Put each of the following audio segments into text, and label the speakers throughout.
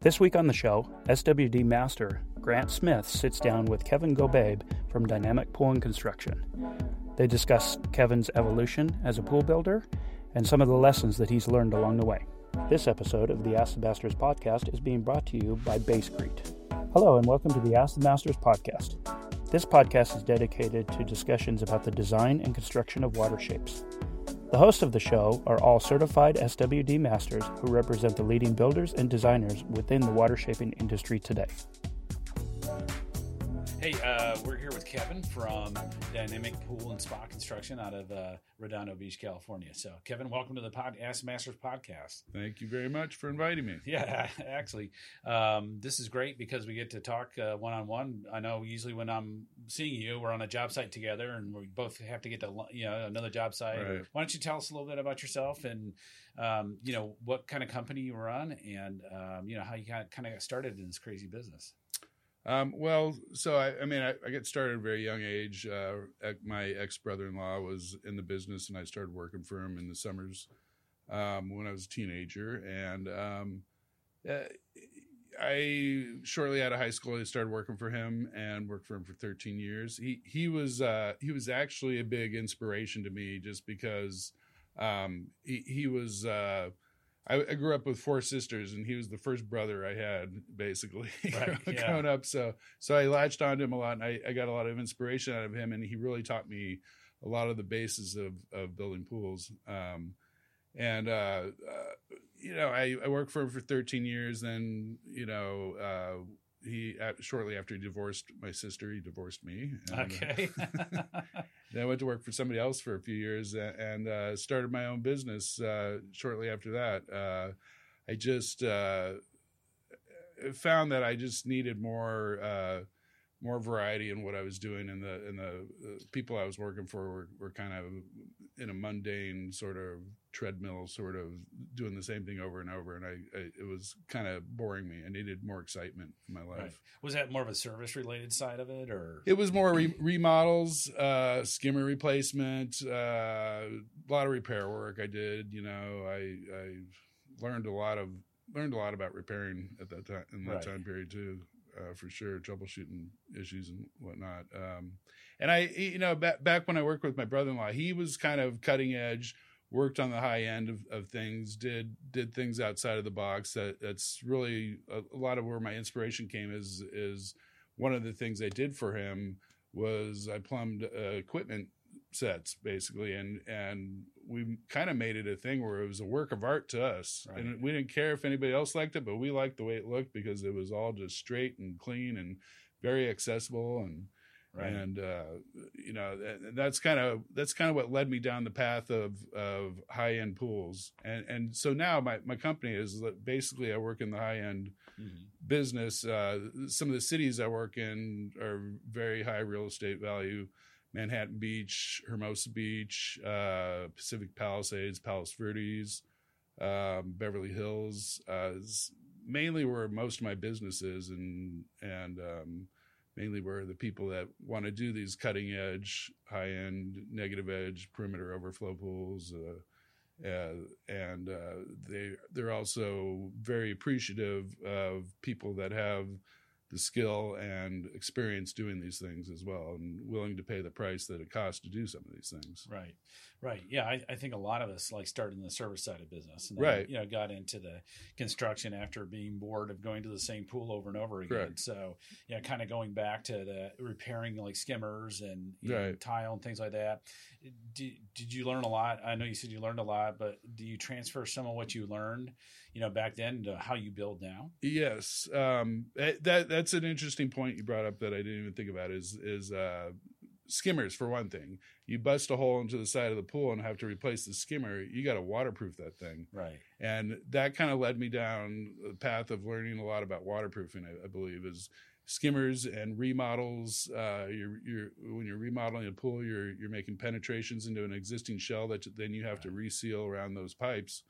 Speaker 1: This week on the show, SWD Master Grant Smith sits down with Kevin Gobabe from Dynamic Pool and Construction. They discuss Kevin's evolution as a pool builder and some of the lessons that he's learned along the way. This episode of the Ask the Masters podcast is being brought to you by Basecrete. Hello, and welcome to the Ask the Masters podcast. This podcast is dedicated to discussions about the design and construction of water shapes. The hosts of the show are all certified SWD masters who represent the leading builders and designers within the water shaping industry today.
Speaker 2: Hey, uh, we're here with Kevin from Dynamic Pool and Spa Construction out of uh, Redondo Beach, California. So, Kevin, welcome to the Pod Ask Masters podcast.
Speaker 3: Thank you very much for inviting me.
Speaker 2: Yeah, actually, um, this is great because we get to talk one on one. I know usually when I'm seeing you, we're on a job site together, and we both have to get to you know another job site.
Speaker 3: Right.
Speaker 2: Why don't you tell us a little bit about yourself and um, you know what kind of company you run and um, you know how you kind of kind of got started in this crazy business.
Speaker 3: Um, well, so I, I mean, I, I got started at a very young age. Uh, my ex brother in law was in the business, and I started working for him in the summers um, when I was a teenager. And um, uh, I shortly out of high school, I started working for him and worked for him for 13 years. He he was uh, he was actually a big inspiration to me, just because um, he he was. Uh, I, I, grew up with four sisters, and he was the first brother I had, basically
Speaker 2: right,
Speaker 3: growing
Speaker 2: yeah.
Speaker 3: up. So, so I latched onto him a lot, and I, I, got a lot of inspiration out of him, and he really taught me a lot of the bases of of building pools. Um, and uh, uh, you know, I, I, worked for him for 13 years. Then, you know, uh, he shortly after he divorced my sister, he divorced me.
Speaker 2: And, okay.
Speaker 3: then I went to work for somebody else for a few years and uh, started my own business uh, shortly after that. Uh, I just uh, found that I just needed more uh, more variety in what I was doing, and the and the, the people I was working for were, were kind of in a mundane sort of treadmill, sort of doing the same thing over and over, and I, I it was kind of boring me. I needed more excitement in my life.
Speaker 2: Right. Was that more of a service related side of it, or
Speaker 3: it was more re- remodels, uh, skimmer replacement, uh, a lot of repair work. I did, you know, I I learned a lot of learned a lot about repairing at that time in that
Speaker 2: Right.
Speaker 3: time period too. Uh, for sure, troubleshooting issues and whatnot. Um, and I, you know, back back when I worked with my brother-in-law, he was kind of cutting edge, worked on the high end of, of things, did did things outside of the box. That that's really a, a lot of where my inspiration came. Is is one of the things I did for him was I plumbed uh, equipment sets basically, and and we kind of made it a thing where it was a work of art to us,
Speaker 2: Right.
Speaker 3: and we didn't care if anybody else liked it, but we liked the way it looked because it was all just straight and clean and very accessible and
Speaker 2: right?
Speaker 3: and uh, you know that, that's kind of that's kind of what led me down the path of of high end pools and and so now my my company is basically I work in the high end
Speaker 2: Mhm.
Speaker 3: business. Uh, some of the cities I work in are very high real estate value. Manhattan Beach, Hermosa Beach, uh, Pacific Palisades, Palos Verdes, um, Beverly Hills, uh, is mainly where most of my business is, and and um, mainly where the people that want to do these cutting edge, high end, negative edge perimeter overflow pools. Uh, uh, and uh, they they're also very appreciative of people that have the skill and experience doing these things as well, and willing to pay the price that it costs to do some of these things.
Speaker 2: Right, right. Yeah, I, I think a lot of us like started in the service side of business, and then,
Speaker 3: Right.
Speaker 2: You know, got into the construction after being bored of going to the same pool over and over again.
Speaker 3: Correct.
Speaker 2: So, yeah, kind of going back to the repairing like skimmers and you know, tile and things like that. Did, did you learn a lot? I know you said you learned a lot, but do you transfer some of what you learned, you know, back then to how you build now?
Speaker 3: Yes, um, that that's an interesting point you brought up that I didn't even think about. Is is uh, skimmers for one thing? You bust a hole into the side of the pool and have to replace the skimmer. You got to waterproof that thing.
Speaker 2: Right.
Speaker 3: and that kind of led me down the path of learning a lot about waterproofing. I, I believe is skimmers and remodels. Uh, you're, you're when you're remodeling a pool, you're you're making penetrations into an existing shell that then you have to reseal around those pipes.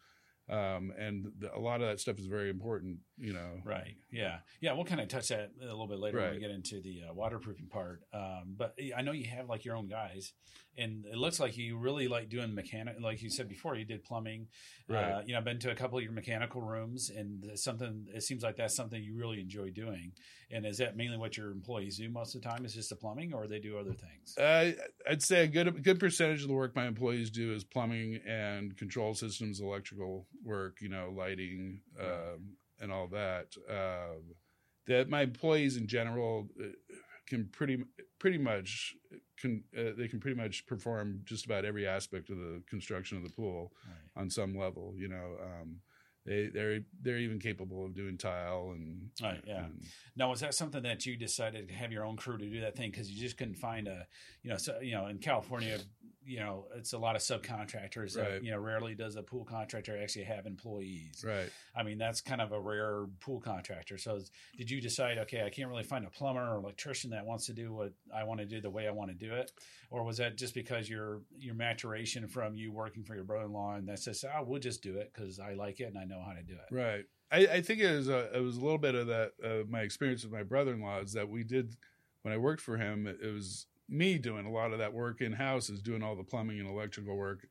Speaker 3: Um, and the, a lot of that stuff is very important. You know,
Speaker 2: Right. Yeah. Yeah. We'll kind of touch that a little bit later when we get into the uh, waterproofing part. Um, but I know you have like your own guys, and it looks like you really like doing mechanic. Like you said before, you did plumbing. Uh,
Speaker 3: Right.
Speaker 2: you know, I've been to a couple of your mechanical rooms, and something. It seems like that's something you really enjoy doing. And is that mainly what your employees do most of the time? Is just the plumbing, or they do other things?
Speaker 3: Uh, I'd say a good a good percentage of the work my employees do is plumbing and control systems, electrical work, you know, lighting, um, and all that. Um that my employees in general uh, can pretty pretty much can uh, they can pretty much perform just about every aspect of the construction of the pool
Speaker 2: Right.
Speaker 3: on some level. You know, um, they they're they're even capable of doing tile and
Speaker 2: Right, yeah.
Speaker 3: and-
Speaker 2: Now, was that something that you decided to have your own crew to do that thing because you just couldn't find a, you know, so you know, in California, you know, it's a lot of subcontractors. That, you know, rarely does a pool contractor actually have employees.
Speaker 3: right.
Speaker 2: I mean, that's kind of a rare pool contractor. So, did you decide, okay, I can't really find a plumber or electrician that wants to do what I want to do the way I want to do it, or was that just because your your maturation from you working for your brother-in-law and that's just, oh, we'll just do it because I like it and I know how to do it.
Speaker 3: Right. I, I think it was a, it was a little bit of that uh, my experience with my brother in law is that we did when I worked for him. It was me doing a lot of that work in house, is doing all the plumbing and electrical work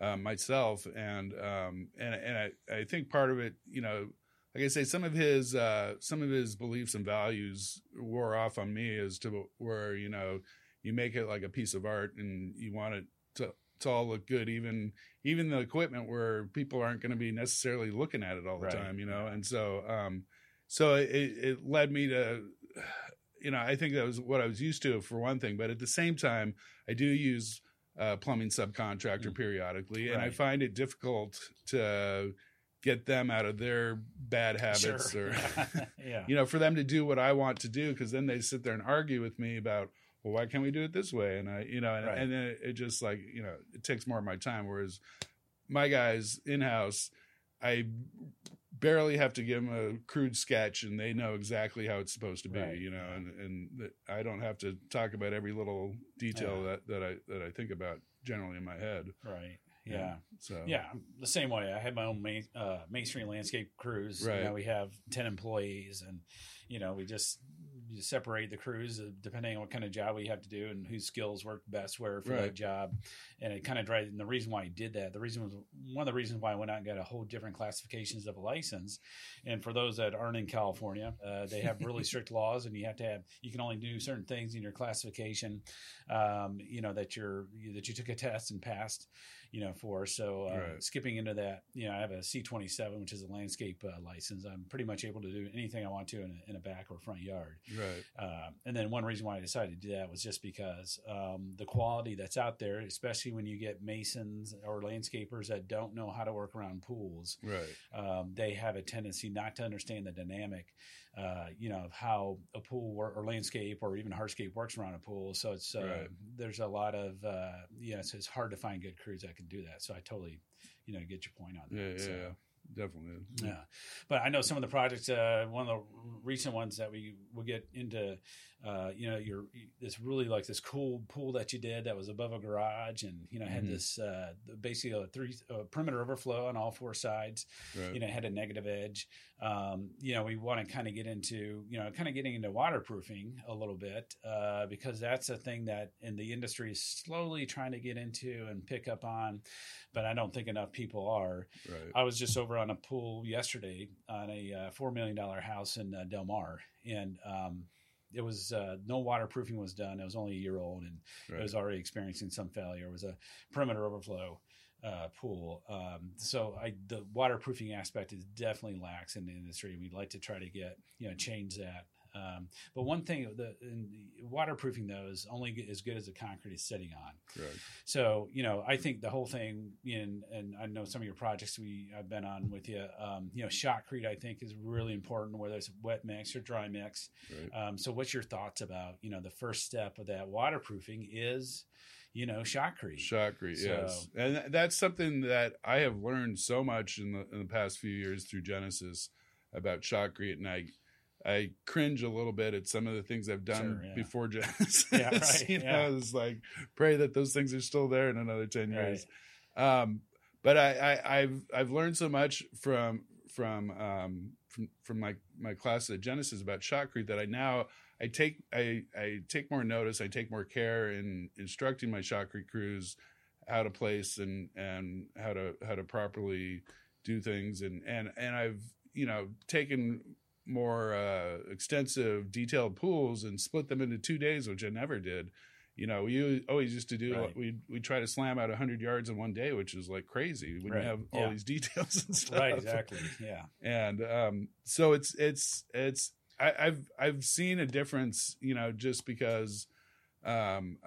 Speaker 3: um, myself, and um, and and I, I think part of it, you know, like I say, some of his uh, some of his beliefs and values wore off on me as to where you know you make it like a piece of art and you want it to to all look good, even even the equipment where people aren't going to be necessarily looking at it all the
Speaker 2: Right.
Speaker 3: time, you know. And so, um, so it, it led me to, you know, I think that was what I was used to for one thing. But at the same time, I do use uh, plumbing subcontractor
Speaker 2: Mm.
Speaker 3: periodically, and I find it difficult to get them out of their bad habits
Speaker 2: Sure.
Speaker 3: or
Speaker 2: yeah.
Speaker 3: you know for them to do what i want to do because then they sit there and argue with me about well why can't we do it this way and i you know and,
Speaker 2: Right.
Speaker 3: and then it, it just like you know it takes more of my time whereas my guys in house i barely have to give them a crude sketch and they know exactly how it's supposed to be
Speaker 2: Right.
Speaker 3: you know and and i don't have to talk about every little detail
Speaker 2: Yeah.
Speaker 3: that that i that i think about generally in my head
Speaker 2: Right. Yeah.
Speaker 3: so
Speaker 2: Yeah. The same way. I had my own main, uh, masonry landscape crews. You
Speaker 3: Right.
Speaker 2: know, we have 10 employees and, you know, we just you separate the crews uh, depending on what kind of job we have to do and whose skills work best where for
Speaker 3: Right.
Speaker 2: that job. And it kind of drives, and the reason why I did that, the reason was one of the reasons why I went out and got a whole different classifications of a license. And for those that aren't in California, uh, they have really strict laws and you have to have, you can only do certain things in your classification, um, you know, that you're, that you took a test and passed you know, for. So uh,
Speaker 3: Right.
Speaker 2: skipping into that, you know, I have a C27, which is a landscape uh, license. I'm pretty much able to do anything I want to in a, in a back or front yard.
Speaker 3: right
Speaker 2: Uh, and then one reason why I decided to do that was just because um, the quality that's out there, especially when you get masons or landscapers that don't know how to work around pools,
Speaker 3: right
Speaker 2: um, they have a tendency not to understand the dynamic, uh, you know, of how a pool or, or landscape or even hardscape works around a pool. So it's uh,
Speaker 3: Right.
Speaker 2: there's a lot of uh, yeah, it's, it's hard to find good crews that can do that. So I totally, you know, get your point on that.
Speaker 3: yeah yeah,
Speaker 2: So,
Speaker 3: yeah definitely
Speaker 2: yeah, but I know some of the projects. Uh, one of the recent ones that we will get into, uh, you know, your this really like this cool pool that you did that was above a garage, and you know had
Speaker 3: Mhm.
Speaker 2: this uh, basically a three uh, perimeter overflow on all four sides.
Speaker 3: right
Speaker 2: You know, had a negative edge. Um, you know, we want to kind of get into you know kind of getting into waterproofing a little bit uh, because that's a thing that in the industry is slowly trying to get into and pick up on, but I don't think enough people are.
Speaker 3: right
Speaker 2: I was just over on a pool yesterday on a uh, four million dollar house in uh, Del Mar, and um, it was uh, no waterproofing was done. It was only a year old, and
Speaker 3: right
Speaker 2: it was already experiencing some failure. It was a perimeter overflow uh, pool, um, so I, the waterproofing aspect is definitely lax in the industry. We'd like to try to get you know change that. Um, but one thing, the, in the waterproofing though is only as good as the concrete is sitting on.
Speaker 3: right
Speaker 2: So you know, I think the whole thing, in, and I know some of your projects we I've been on with you. Um, you know, shotcrete I think is really important, whether it's wet mix or dry mix.
Speaker 3: right
Speaker 2: Um, so, what's your thoughts about you know the first step of that waterproofing is, you know, shotcrete.
Speaker 3: Shotcrete,
Speaker 2: So-
Speaker 3: yes, and that's something that I have learned so much in the in the past few years through Genesis about shotcrete, and I I cringe a little bit at some of the things I've done
Speaker 2: Sure, yeah.
Speaker 3: before Genesis.
Speaker 2: Yeah, right,
Speaker 3: you
Speaker 2: yeah.
Speaker 3: know, it's like pray that those things are still there in another ten
Speaker 2: Right.
Speaker 3: years. Um, but I, I I've I've learned so much from from um from from my my class at Genesis about shotcrete that I now I take I I take more notice. I take more care in instructing my shotcrete crews how to place and and how to how to properly do things and and and I've you know taken more uh, extensive detailed pools and split them into two days, which I never did. You know, we always used to do
Speaker 2: Right.
Speaker 3: we we try to slam out hundred yards in one day, which is like crazy when
Speaker 2: Right.
Speaker 3: you have all
Speaker 2: Yeah.
Speaker 3: these details and stuff
Speaker 2: Right, exactly. Yeah.
Speaker 3: and um, so it's it's it's I, I've I've seen a difference, you know, just because um,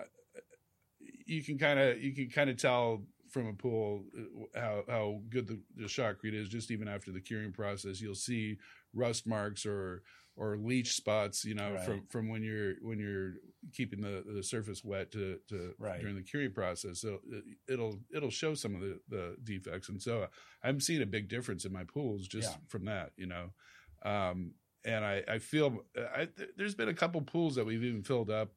Speaker 3: you can kind of you can kind of tell from a pool uh, how how good the, the shotcrete is just even after the curing process. You'll see rust marks or or leach spots, you know,
Speaker 2: Right.
Speaker 3: from from when you're when you're keeping the the surface wet to to
Speaker 2: Right.
Speaker 3: during the curing process. So it- it'll it'll show some of the the defects, and so I'm seeing a big difference in my pools just
Speaker 2: Yeah.
Speaker 3: from that, you know. Um, and I, I feel I, th- there's been a couple pools that we've even filled up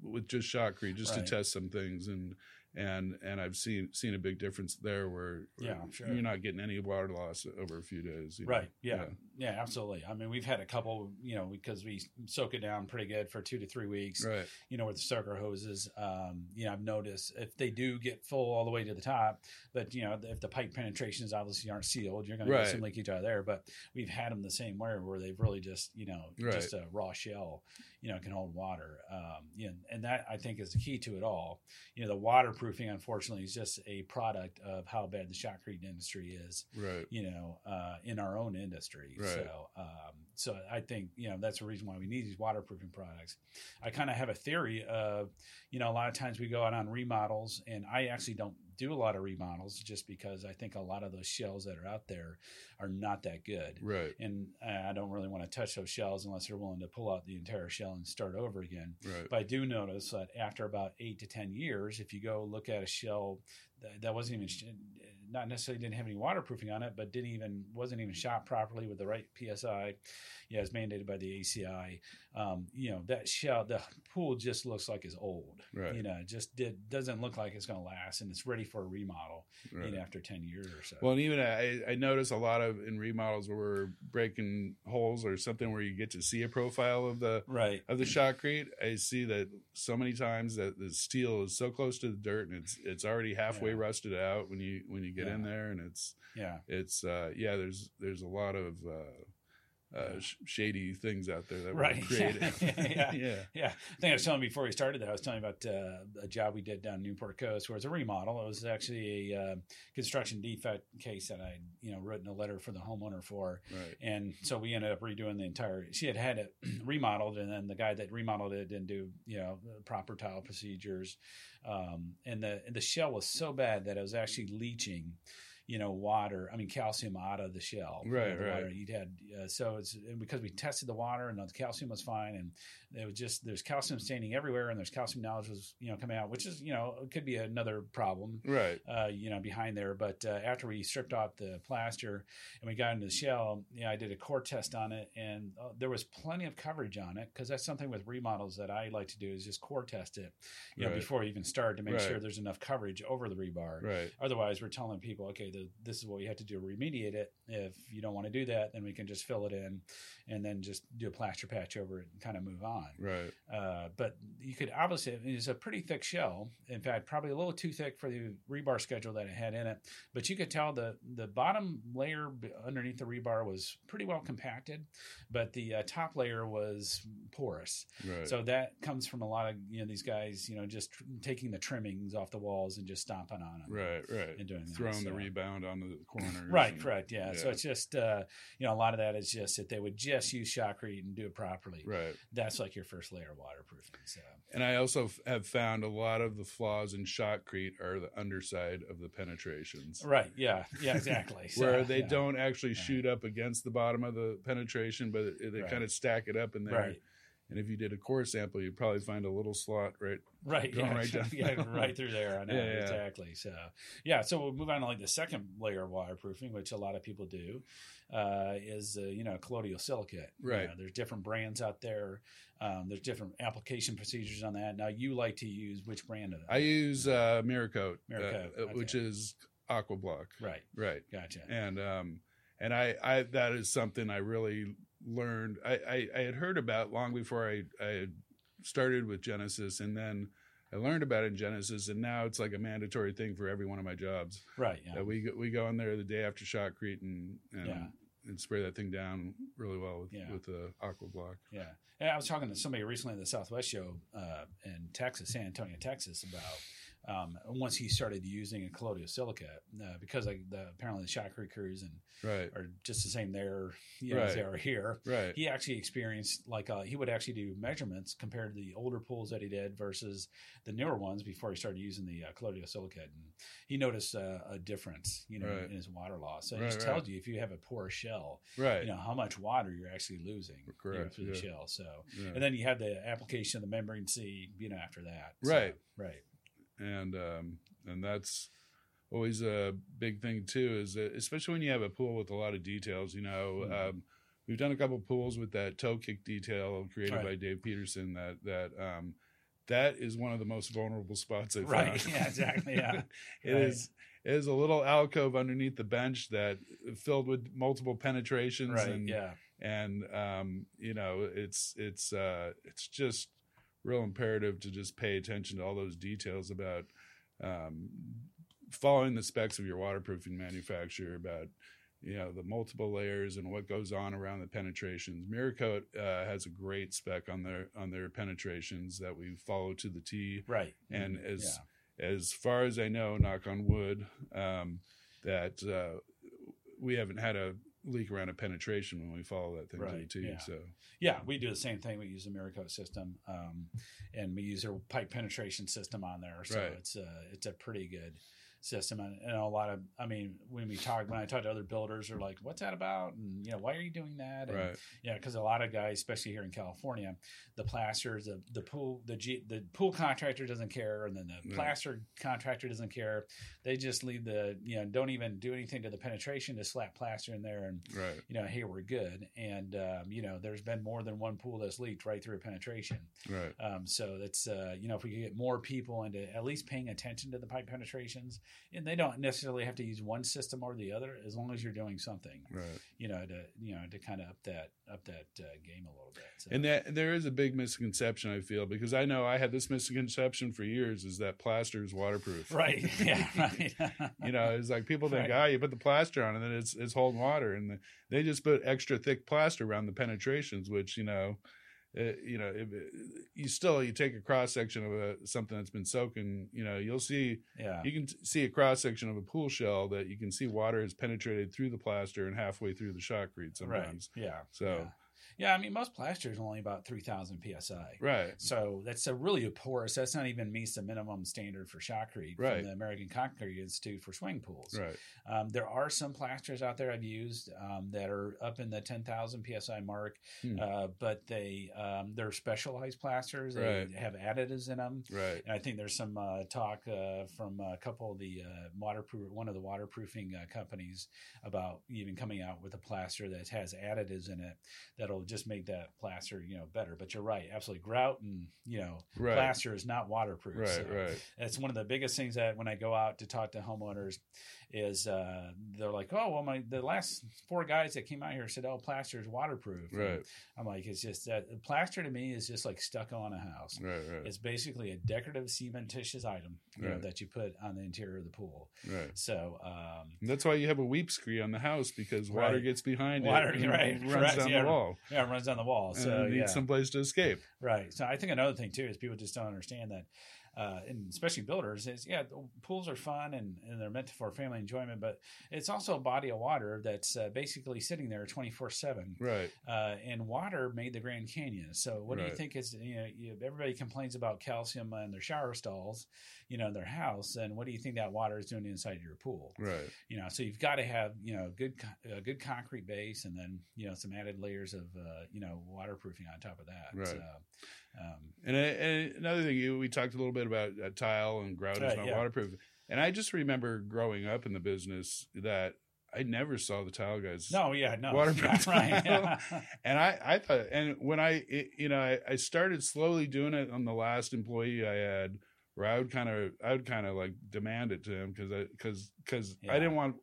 Speaker 3: with just shotcrete just
Speaker 2: Right.
Speaker 3: to test some things, and and and I've seen seen a big difference there where, where
Speaker 2: Yeah, sure.
Speaker 3: you're not getting any water loss over a few days, you know?
Speaker 2: Right. Yeah. Yeah. Absolutely. I mean, we've had a couple, you know, because we soak it down pretty good for two to three weeks,
Speaker 3: right,
Speaker 2: you know, with the soaker hoses. Um, you know, I've noticed if they do get full all the way to the top, but, you know, if the pipe penetrations obviously aren't sealed, you're going to get some leakage out of there. But we've had them the same way where they've really just, you know,
Speaker 3: Right.
Speaker 2: just a raw shell, you know, can hold water. Um, you know, and that I think is the key to it all. You know, the waterproofing, unfortunately, is just a product of how bad the shotcrete industry is
Speaker 3: right,
Speaker 2: you know, uh, in our own industry.
Speaker 3: Right.
Speaker 2: So, um, so I think you know that's the reason why we need these waterproofing products. I kind of have a theory of, you know, a lot of times we go out on remodels, and I actually don't do a lot of remodels just because I think a lot of those shells that are out there are not that good.
Speaker 3: right,
Speaker 2: And I don't really want to touch those shells unless they're willing to pull out the entire shell and start over again.
Speaker 3: right,
Speaker 2: But I do notice that after about eight to ten years, if you go look at a shell that, that wasn't even not necessarily didn't have any waterproofing on it, but didn't even wasn't even shot properly with the right psi, yeah, as mandated by the ACI. Um, you know that shell, the pool just looks like it's old.
Speaker 3: Right.
Speaker 2: You know, it just did doesn't look like it's going to last, and it's ready for a remodel.
Speaker 3: right.
Speaker 2: You know, after ten years or so.
Speaker 3: Well, and even I, I notice a lot of in remodels where we're breaking holes or something where you get to see a profile of the
Speaker 2: right.
Speaker 3: of the shotcrete. I see that so many times that the steel is so close to the dirt and it's it's already halfway
Speaker 2: Yeah.
Speaker 3: rusted out when you when you get in there, and it's
Speaker 2: Yeah.
Speaker 3: it's uh, yeah. There's there's a lot of uh, uh, sh- shady things out there that were
Speaker 2: Right.
Speaker 3: created.
Speaker 2: Yeah.
Speaker 3: yeah.
Speaker 2: Yeah, I think I was telling before we started that I was telling about uh, a job we did down Newport Coast, where it's a remodel. It was actually a uh, construction defect case that I, you know, written a letter for the homeowner for,
Speaker 3: Right.
Speaker 2: and so we ended up redoing the entire. She had had it remodeled, and then the guy that remodeled it didn't do, you know, the proper tile procedures, um, and the and the shell was so bad that it was actually leaching. You know, water. I mean, calcium out of the shell. you know,
Speaker 3: Right,
Speaker 2: the
Speaker 3: right.
Speaker 2: water You'd had uh, so it's and because we tested the water and the calcium was fine, and it was just there's calcium staining everywhere, and there's calcium nodules, you know, coming out, which is you know it could be another problem,
Speaker 3: Right.
Speaker 2: uh, you know, behind there. But uh, after we stripped off the plaster and we got into the shell, yeah, I did a core test on it, and uh, there was plenty of coverage on it because that's something with remodels that I like to do is just core test it, you know,
Speaker 3: Right.
Speaker 2: before you even start to make
Speaker 3: Right.
Speaker 2: sure there's enough coverage over the rebar.
Speaker 3: Right.
Speaker 2: Otherwise, we're telling people, okay, the, this is what you have to do to remediate it. If you don't want to do that, then we can just fill it in and then just do a plaster patch over it and kind of move on.
Speaker 3: Right.
Speaker 2: Uh, but you could obviously, it's a pretty thick shell. In fact, probably a little too thick for the rebar schedule that it had in it. But you could tell the, the bottom layer underneath the rebar was pretty well compacted, but the uh, top layer was porous.
Speaker 3: Right.
Speaker 2: So that comes from a lot of you know these guys, you know, just tr- taking the trimmings off the walls and just stomping on them.
Speaker 3: right. Right.
Speaker 2: and doing that,
Speaker 3: Throwing the
Speaker 2: so.
Speaker 3: rebound onto the corner.
Speaker 2: Right, correct, yeah. So it's just uh, you know a lot of that is just that they would just use shotcrete and do it properly.
Speaker 3: Right.
Speaker 2: That's like your first layer of waterproofing. So
Speaker 3: And I also f- have found a lot of the flaws in shotcrete are the underside of the penetrations.
Speaker 2: right, yeah, yeah, exactly. So,
Speaker 3: Where they
Speaker 2: yeah.
Speaker 3: don't actually
Speaker 2: Yeah.
Speaker 3: shoot up against the bottom of the penetration, but it- they
Speaker 2: Right.
Speaker 3: kind of stack it up in there.
Speaker 2: right,
Speaker 3: And if you did a core sample, you'd probably find a little slot right.
Speaker 2: right,
Speaker 3: Going
Speaker 2: yeah,
Speaker 3: right down.
Speaker 2: yeah, right through there. I know
Speaker 3: Yeah, yeah.
Speaker 2: exactly. So yeah, so we'll move on to like the second layer of waterproofing, which a lot of people do, uh, is uh, you know colloidal silicate. You
Speaker 3: Right.
Speaker 2: know, there's different brands out there. Um, there's different application procedures on that. Now you like to use which brand of that?
Speaker 3: I use uh, Miracote,
Speaker 2: Miracote,
Speaker 3: uh, uh, which is aqua block.
Speaker 2: Right.
Speaker 3: Right.
Speaker 2: Gotcha.
Speaker 3: And um, and I, I that is something I really learned. I, I, I had heard about long before I, I started with Genesis, and then I learned about it in Genesis, and now it's like a mandatory thing for every one of my jobs.
Speaker 2: Right. Yeah.
Speaker 3: That we go, we go in there the day after shotcrete and and,
Speaker 2: Yeah.
Speaker 3: and spray that thing down really well with
Speaker 2: Yeah.
Speaker 3: with the aqua block.
Speaker 2: Yeah. And I was talking to somebody recently at the Southwest show uh, in Texas, San Antonio, Texas, about um, once he started using a colloidal silicate uh, because like the, apparently the shotcrete crews and
Speaker 3: Right.
Speaker 2: are just the same there you know, as they are here.
Speaker 3: Right.
Speaker 2: He actually experienced like uh, he would actually do measurements compared to the older pools that he did versus the newer ones before he started using the uh, colloidal silicate, and he noticed uh, a difference, you know,
Speaker 3: Right.
Speaker 2: in his water loss. So it
Speaker 3: Right,
Speaker 2: just
Speaker 3: right.
Speaker 2: tells you if you have a poor shell,
Speaker 3: Right.
Speaker 2: you know how much water you're actually losing you know, through the shell. So
Speaker 3: Yeah.
Speaker 2: and then you have the application of the membrane C, you know, after that. So,
Speaker 3: Right. And um, and that's always a big thing too. Is that especially when you have a pool with a lot of details. You know,
Speaker 2: Mhm.
Speaker 3: um, we've done a couple pools with that toe kick detail created
Speaker 2: Right.
Speaker 3: by Dave Peterson. That that um, that is one of the most vulnerable spots I've
Speaker 2: Right.
Speaker 3: found.
Speaker 2: Yeah, exactly. Yeah.
Speaker 3: It
Speaker 2: Right.
Speaker 3: is it is a little alcove underneath the bench that filled with multiple penetrations
Speaker 2: Right.
Speaker 3: and
Speaker 2: yeah.
Speaker 3: and um, you know it's it's uh, it's just real imperative to just pay attention to all those details about um, following the specs of your waterproofing manufacturer about you know the multiple layers and what goes on around the penetrations. Miracote uh, has a great spec on their on their penetrations that we follow to the T.
Speaker 2: Right.
Speaker 3: And
Speaker 2: Mhm.
Speaker 3: as
Speaker 2: yeah.
Speaker 3: as far as I know, knock on wood, um, that uh, we haven't had a leak around a penetration when we follow that thing
Speaker 2: Right,
Speaker 3: T.
Speaker 2: yeah.
Speaker 3: So
Speaker 2: Yeah, we do the same thing. We use the Miracote system, um, and we use their pipe penetration system on there. So
Speaker 3: Right.
Speaker 2: it's a it's a pretty good system, and, and a lot of I mean, when we talk, when I talk to other builders, they're like, "What's that about?" And you know, why are you doing that? And,
Speaker 3: right,
Speaker 2: Yeah, because a lot of guys, especially here in California, the plasters, the the pool, the G, the pool contractor doesn't care, and then the plaster contractor doesn't care. They just leave the you know don't even do anything to the penetration, to slap plaster in there, and
Speaker 3: right,
Speaker 2: you know hey we're good. And um, you know there's been more than one pool that's leaked right through a penetration.
Speaker 3: right,
Speaker 2: Um, so that's uh, you know if we could get more people into at least paying attention to the pipe penetrations, and they don't necessarily have to use one system or the other, as long as you're doing something
Speaker 3: right.
Speaker 2: you know, to you know, to kind of up that up that uh, game a little bit. So.
Speaker 3: And that there is a big misconception I feel because I know I had this misconception for years is that plaster is waterproof.
Speaker 2: right, yeah, right.
Speaker 3: you know, it's like people think,
Speaker 2: Right.
Speaker 3: ah, you put the plaster on and then it's it's holding water, and they just put extra thick plaster around the penetrations, which you know, uh, you know, if, you still you take a cross section of a, something that's been soaking, you know, you'll see
Speaker 2: yeah,
Speaker 3: you can t- see a cross section of a pool shell that you can see water has penetrated through the plaster and halfway through the shotcrete sometimes.
Speaker 2: right, yeah,
Speaker 3: So
Speaker 2: yeah. Yeah, I mean, most plaster is only about three thousand psi.
Speaker 3: right,
Speaker 2: So that's a really a porous. That's not even meets the minimum standard for shotcrete
Speaker 3: Right.
Speaker 2: from the American Concrete Institute for swing pools.
Speaker 3: right,
Speaker 2: Um, there are some plasters out there I've used um, that are up in the 10,000 psi mark,
Speaker 3: Hmm.
Speaker 2: uh, but they um, they're specialized plasters. They
Speaker 3: Right.
Speaker 2: have additives in them.
Speaker 3: right,
Speaker 2: And I think there's some uh, talk uh, from a couple of the uh, waterproof, one of the waterproofing uh, companies about even coming out with a plaster that has additives in it that'll just make that plaster, you know, better. But you're right, absolutely. Grout and you know,
Speaker 3: right,
Speaker 2: plaster is not waterproof.
Speaker 3: right,
Speaker 2: so
Speaker 3: right,
Speaker 2: That's one of the biggest things that when I go out to talk to homeowners is uh, they're like, oh well, my the last four guys that came out here said, oh, plaster is waterproof. And
Speaker 3: right,
Speaker 2: I'm like, it's just that plaster to me is just like stucco on a house.
Speaker 3: right, right,
Speaker 2: It's basically a decorative cementitious item, you know, that you put on the interior of the pool.
Speaker 3: right.
Speaker 2: So, um,
Speaker 3: that's why you have a weep screen on the house because water
Speaker 2: Right.
Speaker 3: gets behind
Speaker 2: Water,
Speaker 3: it and
Speaker 2: right,
Speaker 3: runs
Speaker 2: correct,
Speaker 3: down
Speaker 2: yeah.
Speaker 3: the wall
Speaker 2: yeah, it runs down the wall.
Speaker 3: and
Speaker 2: So,
Speaker 3: it needs
Speaker 2: yeah,
Speaker 3: some place to escape.
Speaker 2: right. So, I think another thing too is people just don't understand that, uh, and especially builders is yeah, the pools are fun and, and they're meant for family enjoyment, but it's also a body of water that's uh, basically sitting there twenty four seven.
Speaker 3: Right,
Speaker 2: uh, and water made the Grand Canyon. So what do you think is you know you, everybody complains about calcium in their shower stalls, you know, in their house, and what do you think that water is doing inside your pool?
Speaker 3: right,
Speaker 2: You know, so you've got to have you know good a good concrete base, and then you know some added layers of uh, you know waterproofing on top of that.
Speaker 3: Right.
Speaker 2: So, um,
Speaker 3: And, uh, and another thing, you, we talked a little bit about uh, tile and grout is not
Speaker 2: yeah.
Speaker 3: waterproof. And I just remember growing up in the business that I never saw the tile guys.
Speaker 2: no, yeah, no,
Speaker 3: Waterproof
Speaker 2: yeah, right? Yeah.
Speaker 3: And I, I thought, and when I, it, you know, I, I started slowly doing it on the last employee I had where I would kind of I would kind of like demand it to him because I because because
Speaker 2: Yeah.
Speaker 3: I didn't want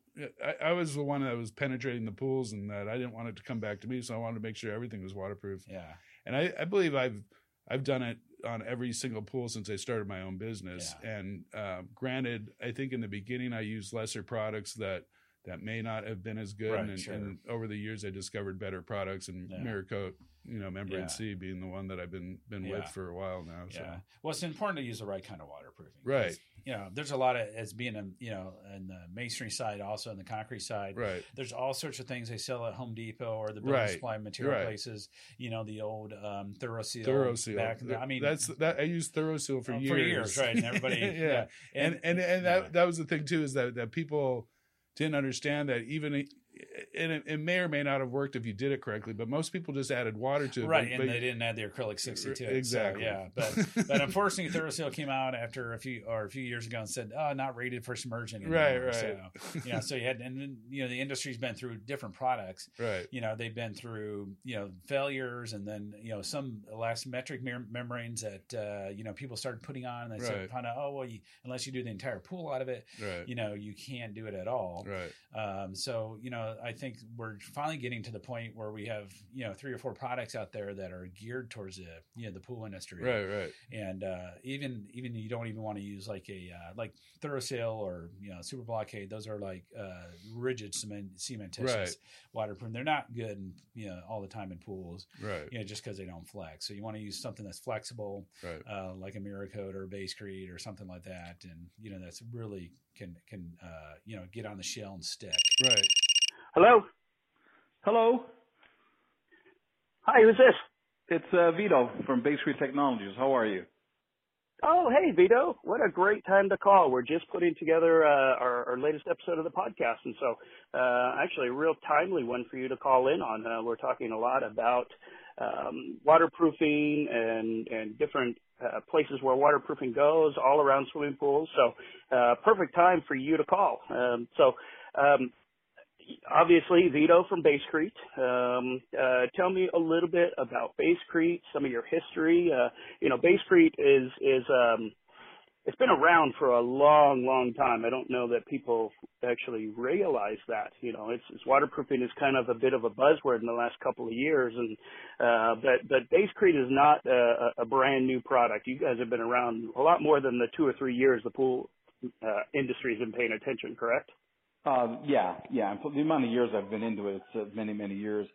Speaker 3: I, I was the one that was penetrating the pools and that I didn't want it to come back to me, so I wanted to make sure everything was waterproof.
Speaker 2: Yeah.
Speaker 3: And I, I believe I've I've done it on every single pool since I started my own business.
Speaker 2: Yeah.
Speaker 3: And uh, granted, I think in the beginning I used lesser products that that may not have been as good,
Speaker 2: Right,
Speaker 3: and,
Speaker 2: sure.
Speaker 3: and over the years I discovered better products, and
Speaker 2: Yeah.
Speaker 3: Miracote, you know, membrane
Speaker 2: Yeah.
Speaker 3: C being the one that I've been been
Speaker 2: Yeah.
Speaker 3: with for a while now. So.
Speaker 2: Yeah. Well, it's important to use the right kind of waterproofing.
Speaker 3: Right.
Speaker 2: You know, there's a lot of as being a you know, in the masonry side, also in the concrete side.
Speaker 3: Right.
Speaker 2: There's all sorts of things they sell at Home Depot or the building
Speaker 3: Right.
Speaker 2: supply material
Speaker 3: Right.
Speaker 2: places. You know, the old um, ThoroSeal.
Speaker 3: ThoroSeal.
Speaker 2: Back in the, I mean,
Speaker 3: that's that I used ThoroSeal for
Speaker 2: uh,
Speaker 3: years.
Speaker 2: for years, right? And everybody,
Speaker 3: yeah.
Speaker 2: yeah.
Speaker 3: and and and
Speaker 2: yeah.
Speaker 3: that that was the thing too is that that people didn't understand that even and it, it may or may not have worked if you did it correctly, but most people just added water to it.
Speaker 2: right,
Speaker 3: but,
Speaker 2: and
Speaker 3: but-
Speaker 2: they didn't add the acrylic sixty to it. so,
Speaker 3: Exactly.
Speaker 2: yeah, but but unfortunately, ThoroSeal came out after a few or a few years ago and said, "Oh, not rated for submersion." Anymore.
Speaker 3: Right, right.
Speaker 2: So you know, so you had, and then you know, the industry's been through different products.
Speaker 3: right,
Speaker 2: You know, they've been through you know failures, and then you know some elastometric mem- membranes that uh, you know people started putting on, and they said, "Kind of, oh well, you, unless you do the entire pool out of it,
Speaker 3: right,
Speaker 2: you know, you can't do it at all."
Speaker 3: right,
Speaker 2: Um, so you know, I think we're finally getting to the point where we have you know three or four products out there that are geared towards the you know the pool industry,
Speaker 3: right, right,
Speaker 2: And uh, even even you don't even want to use like a uh, like ThoroSeal or you know Super Blockade. Those are like uh, rigid cement cementitious
Speaker 3: Right.
Speaker 2: waterproof. They're not good, in, you know, all the time in pools.
Speaker 3: right,
Speaker 2: You know, just because they don't flex. So you want to use something that's flexible,
Speaker 3: right.
Speaker 2: uh, like a Miracote or a Basecrete or something like that, and you know that's really can can uh, you know get on the shell and stick.
Speaker 3: Right.
Speaker 4: Hello.
Speaker 5: Hello,
Speaker 4: Hi, who's this?
Speaker 5: it's uh, Vito from Basecrete Technologies. How are you?
Speaker 4: Oh, hey, Vito. What a great time to call. We're just putting together uh, our, our latest episode of the podcast. And so, uh, actually, a real timely one for you to call in on. Uh, we're talking a lot about um, waterproofing and, and different uh, places where waterproofing goes all around swimming pools. So, uh, perfect time for you to call. Um, so, um, obviously Vito from Basecrete. Um, uh, tell me a little bit about Basecrete, some of your history. Uh, you know, Basecrete is is um, it's been around for a long, long time. I don't know that people actually realize that. You know, it's, it's waterproofing is kind of a bit of a buzzword in the last couple of years, and uh, but but Basecrete is not a, a brand new product. You guys have been around a lot more than the two or three years the pool uh, industry has been paying attention. Correct?
Speaker 5: Uh, yeah, yeah. and The amount of years I've been into it, it's uh, many, many years.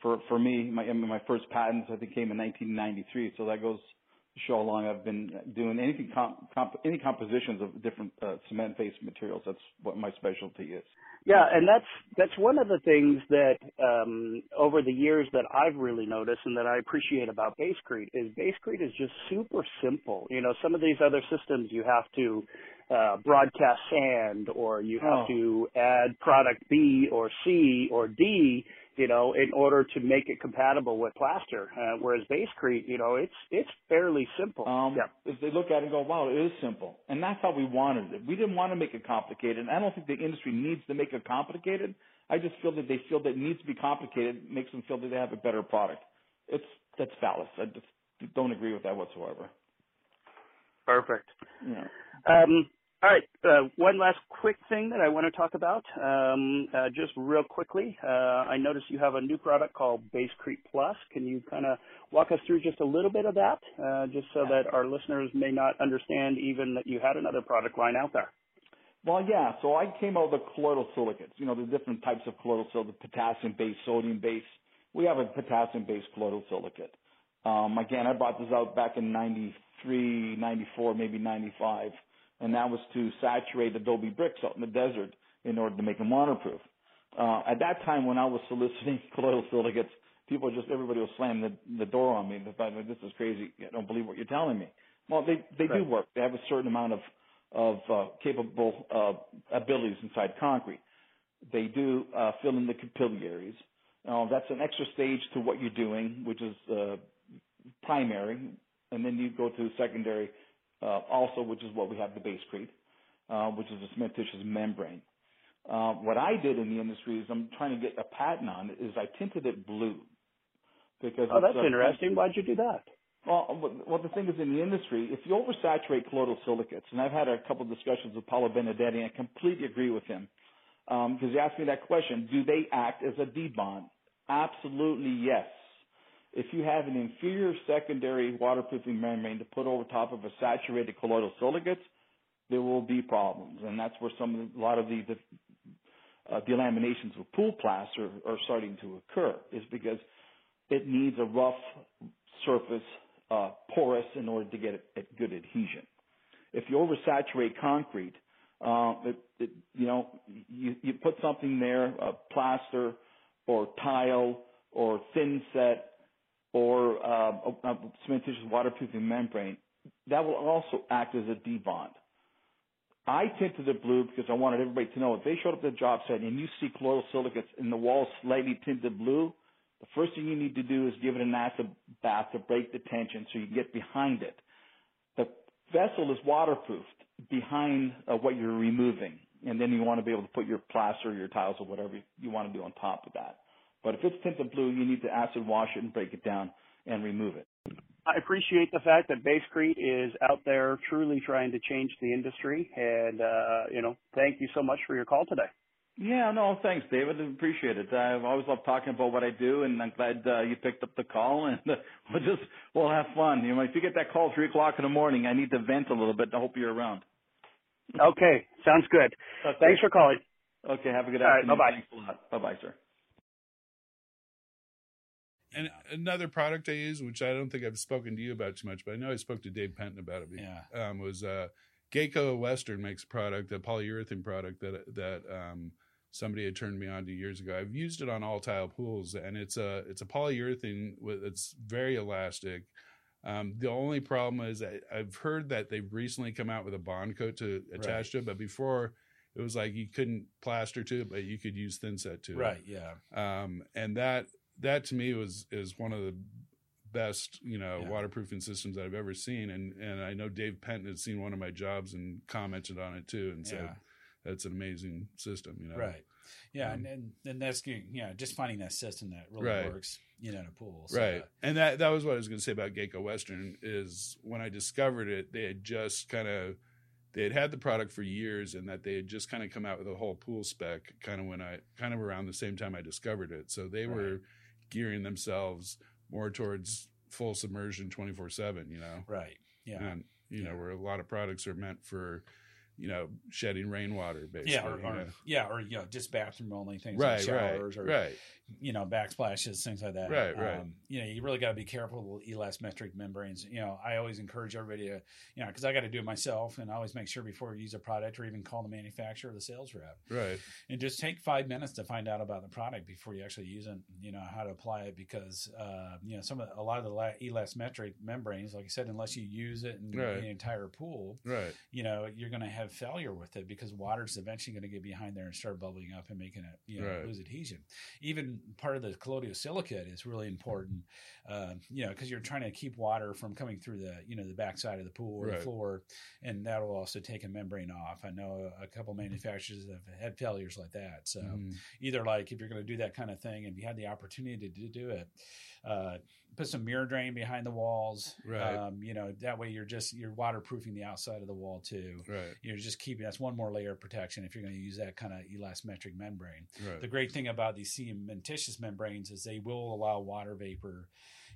Speaker 5: For for me, my my first patents I think came in 1993, so that goes to show how long I've been doing anything comp, comp, any compositions of different uh, cement-based materials. That's what my specialty is.
Speaker 4: Yeah, and that's that's one of the things that um, over the years that I've really noticed and that I appreciate about Basecrete is Basecrete is just super simple. You know, some of these other systems you have to uh, broadcast sand or you have
Speaker 5: Oh.
Speaker 4: to add product B or C or D, you know, in order to make it compatible with plaster. Uh, whereas Basecrete, you know, it's it's fairly simple.
Speaker 5: Um,
Speaker 4: yeah.
Speaker 5: If they look at it and go, wow, it is simple. And that's how we wanted it. We didn't want to make it complicated. And I don't think the industry needs to make it complicated. I just feel that they feel that it needs to be complicated makes them feel that they have a better product. It's, that's phallus. I just don't agree with that whatsoever.
Speaker 4: Perfect.
Speaker 5: Know.
Speaker 4: Um, all right. Uh, one last quick thing that I want to talk about, um, uh, just real quickly. Uh, I noticed you have a new product called Basecrete Plus. Can you kind of walk us through just a little bit of that, uh, just so that our listeners may not understand even that you had another product line out there?
Speaker 5: Well, yeah. So I came out with the colloidal silicates. You know, the different types of colloidal silicate, potassium based, sodium based. We have a potassium based colloidal silicate. Um, again, I brought this out back in 93, 94, maybe 95. And that was to saturate adobe bricks out in the desert in order to make them waterproof. Uh, at that time when I was soliciting colloidal silicates, people just, everybody was slamming the, the door on me. They thought, this is crazy. I don't believe what you're telling me. Well, they, they do work. They have a certain amount of of uh, capable uh, abilities inside concrete. They do uh, fill in the capillaries. Uh, that's an extra stage to what you're doing, which is uh, primary, and then you go to secondary uh, also, which is what we have the basecrete, uh, which is a cementitious membrane. Uh, what I did in the industry is I'm trying to get a patent on it is I tinted it blue because
Speaker 4: Oh, that's interesting. Why'd you do that?
Speaker 5: Well, well, the thing is, in the industry, if you oversaturate colloidal silicates, and I've had a couple of discussions with Paolo Benedetti, and I completely agree with him, because um, he asked me that question: Do they act as a debond? Absolutely, yes. If you have an inferior secondary waterproofing membrane to put over top of a saturated colloidal silicates, there will be problems, and that's where some a lot of the, uh, delaminations of pool plaster are starting to occur. Is because it needs a rough surface uh, porous in order to get a, good adhesion. If you oversaturate concrete, uh, it, it, you know, you, you put something there, a plaster or tile or thin set or uh, a, a cementitious waterproofing membrane, that will also act as a debond. I tinted it blue because I wanted everybody to know if they showed up at the job site and you see colloidal silicates in the walls slightly tinted blue, the first thing you need to do is give it an acid bath to break the tension so you can get behind it. The vessel is waterproofed behind uh, what you're removing, and then you want to be able to put your plaster, or your tiles, or whatever you want to do on top of that. But if it's tinted blue, you need to acid wash it and break it down and remove it.
Speaker 4: I appreciate the fact that Basecrete is out there truly trying to change the industry, and uh, you know, thank you so much for your call today.
Speaker 5: Yeah, no, thanks, David. I appreciate it. I've always loved talking about what I do, and I'm glad uh, you picked up the call. And uh, we'll just we'll have fun. You know, if you get that call three o'clock in the morning, I need to vent a little bit. I hope you're around.
Speaker 4: Okay, sounds good. Okay. Thanks for calling.
Speaker 5: Okay, have a good
Speaker 4: All
Speaker 5: afternoon.
Speaker 4: Right, bye bye.
Speaker 5: Thanks a lot. Bye bye, sir.
Speaker 3: And another product I use, which I don't think I've spoken to you about too much, but I know I spoke to Dave Penton about it.
Speaker 2: Yeah.
Speaker 3: Um, was uh, Gaco Western makes a product, a polyurethane product that that um, somebody had turned me on to years ago. I've used it on all tile pools, and it's a it's a polyurethane with it's very elastic. Um, the only problem is I, have heard that they've recently come out with a bond coat to attach right. to it, but before it was like you couldn't plaster to it, but you could use thin set to
Speaker 2: right, it. Right.
Speaker 3: Yeah. Um, and that that to me was is one of the best you know yeah. waterproofing systems I've ever seen, and and I know Dave Penton had seen one of my jobs and commented on it too, and said. Yeah that's an amazing system, you know.
Speaker 2: Right. Yeah, um, and, and that's yeah, just finding that system that really
Speaker 3: right.
Speaker 2: works, you know, in a pool. So
Speaker 3: right. and that that was what I was going to say about Gaco Western is when I discovered it, they had just kind of they had had the product for years, and that they had just kind of come out with a whole pool spec, kind of when I kind of around the same time I discovered it. So they right. were gearing themselves more towards full submersion, twenty four seven. You know.
Speaker 2: Right. Yeah.
Speaker 3: And you yeah. know where a lot of products are meant for you know, shedding rainwater, basically.
Speaker 2: Yeah, or, or yeah, or you know, just bathroom only things right, like showers
Speaker 3: right,
Speaker 2: or
Speaker 3: right.
Speaker 2: You know, backsplashes, things like that.
Speaker 3: Right, right.
Speaker 2: Um, you know, you really got to be careful with elastometric membranes. You know, I always encourage everybody to, you know, because I got to do it myself, and I always make sure before you use a product or even call the manufacturer or the sales rep,
Speaker 3: right,
Speaker 2: and just take five minutes to find out about the product before you actually use it. You know how to apply it because uh, you know some of the, a lot of the elastometric membranes, like I said, unless you use it in
Speaker 3: right.
Speaker 2: the entire pool,
Speaker 3: right,
Speaker 2: you know, you're going to have failure with it it because water's eventually going to get behind there and start bubbling up and making it you know
Speaker 3: right.
Speaker 2: lose adhesion. Even part of the colloidal silicate is really important, uh, you know, because you're trying to keep water from coming through the you know the backside of the pool or
Speaker 3: right.
Speaker 2: the floor, and that will also take a membrane off. I know a, couple manufacturers have had failures like that. So mm. either like if you're going to do that kind of thing and you had the opportunity to do it. Uh, put some Miradrain behind the walls.
Speaker 3: Right.
Speaker 2: Um, you know, that way you're just you're waterproofing the outside of the wall too.
Speaker 3: Right.
Speaker 2: You're just keeping that's one more layer of protection if you're going to use that kind of elastometric membrane.
Speaker 3: Right.
Speaker 2: The great thing about these cementitious membranes is they will allow water vapor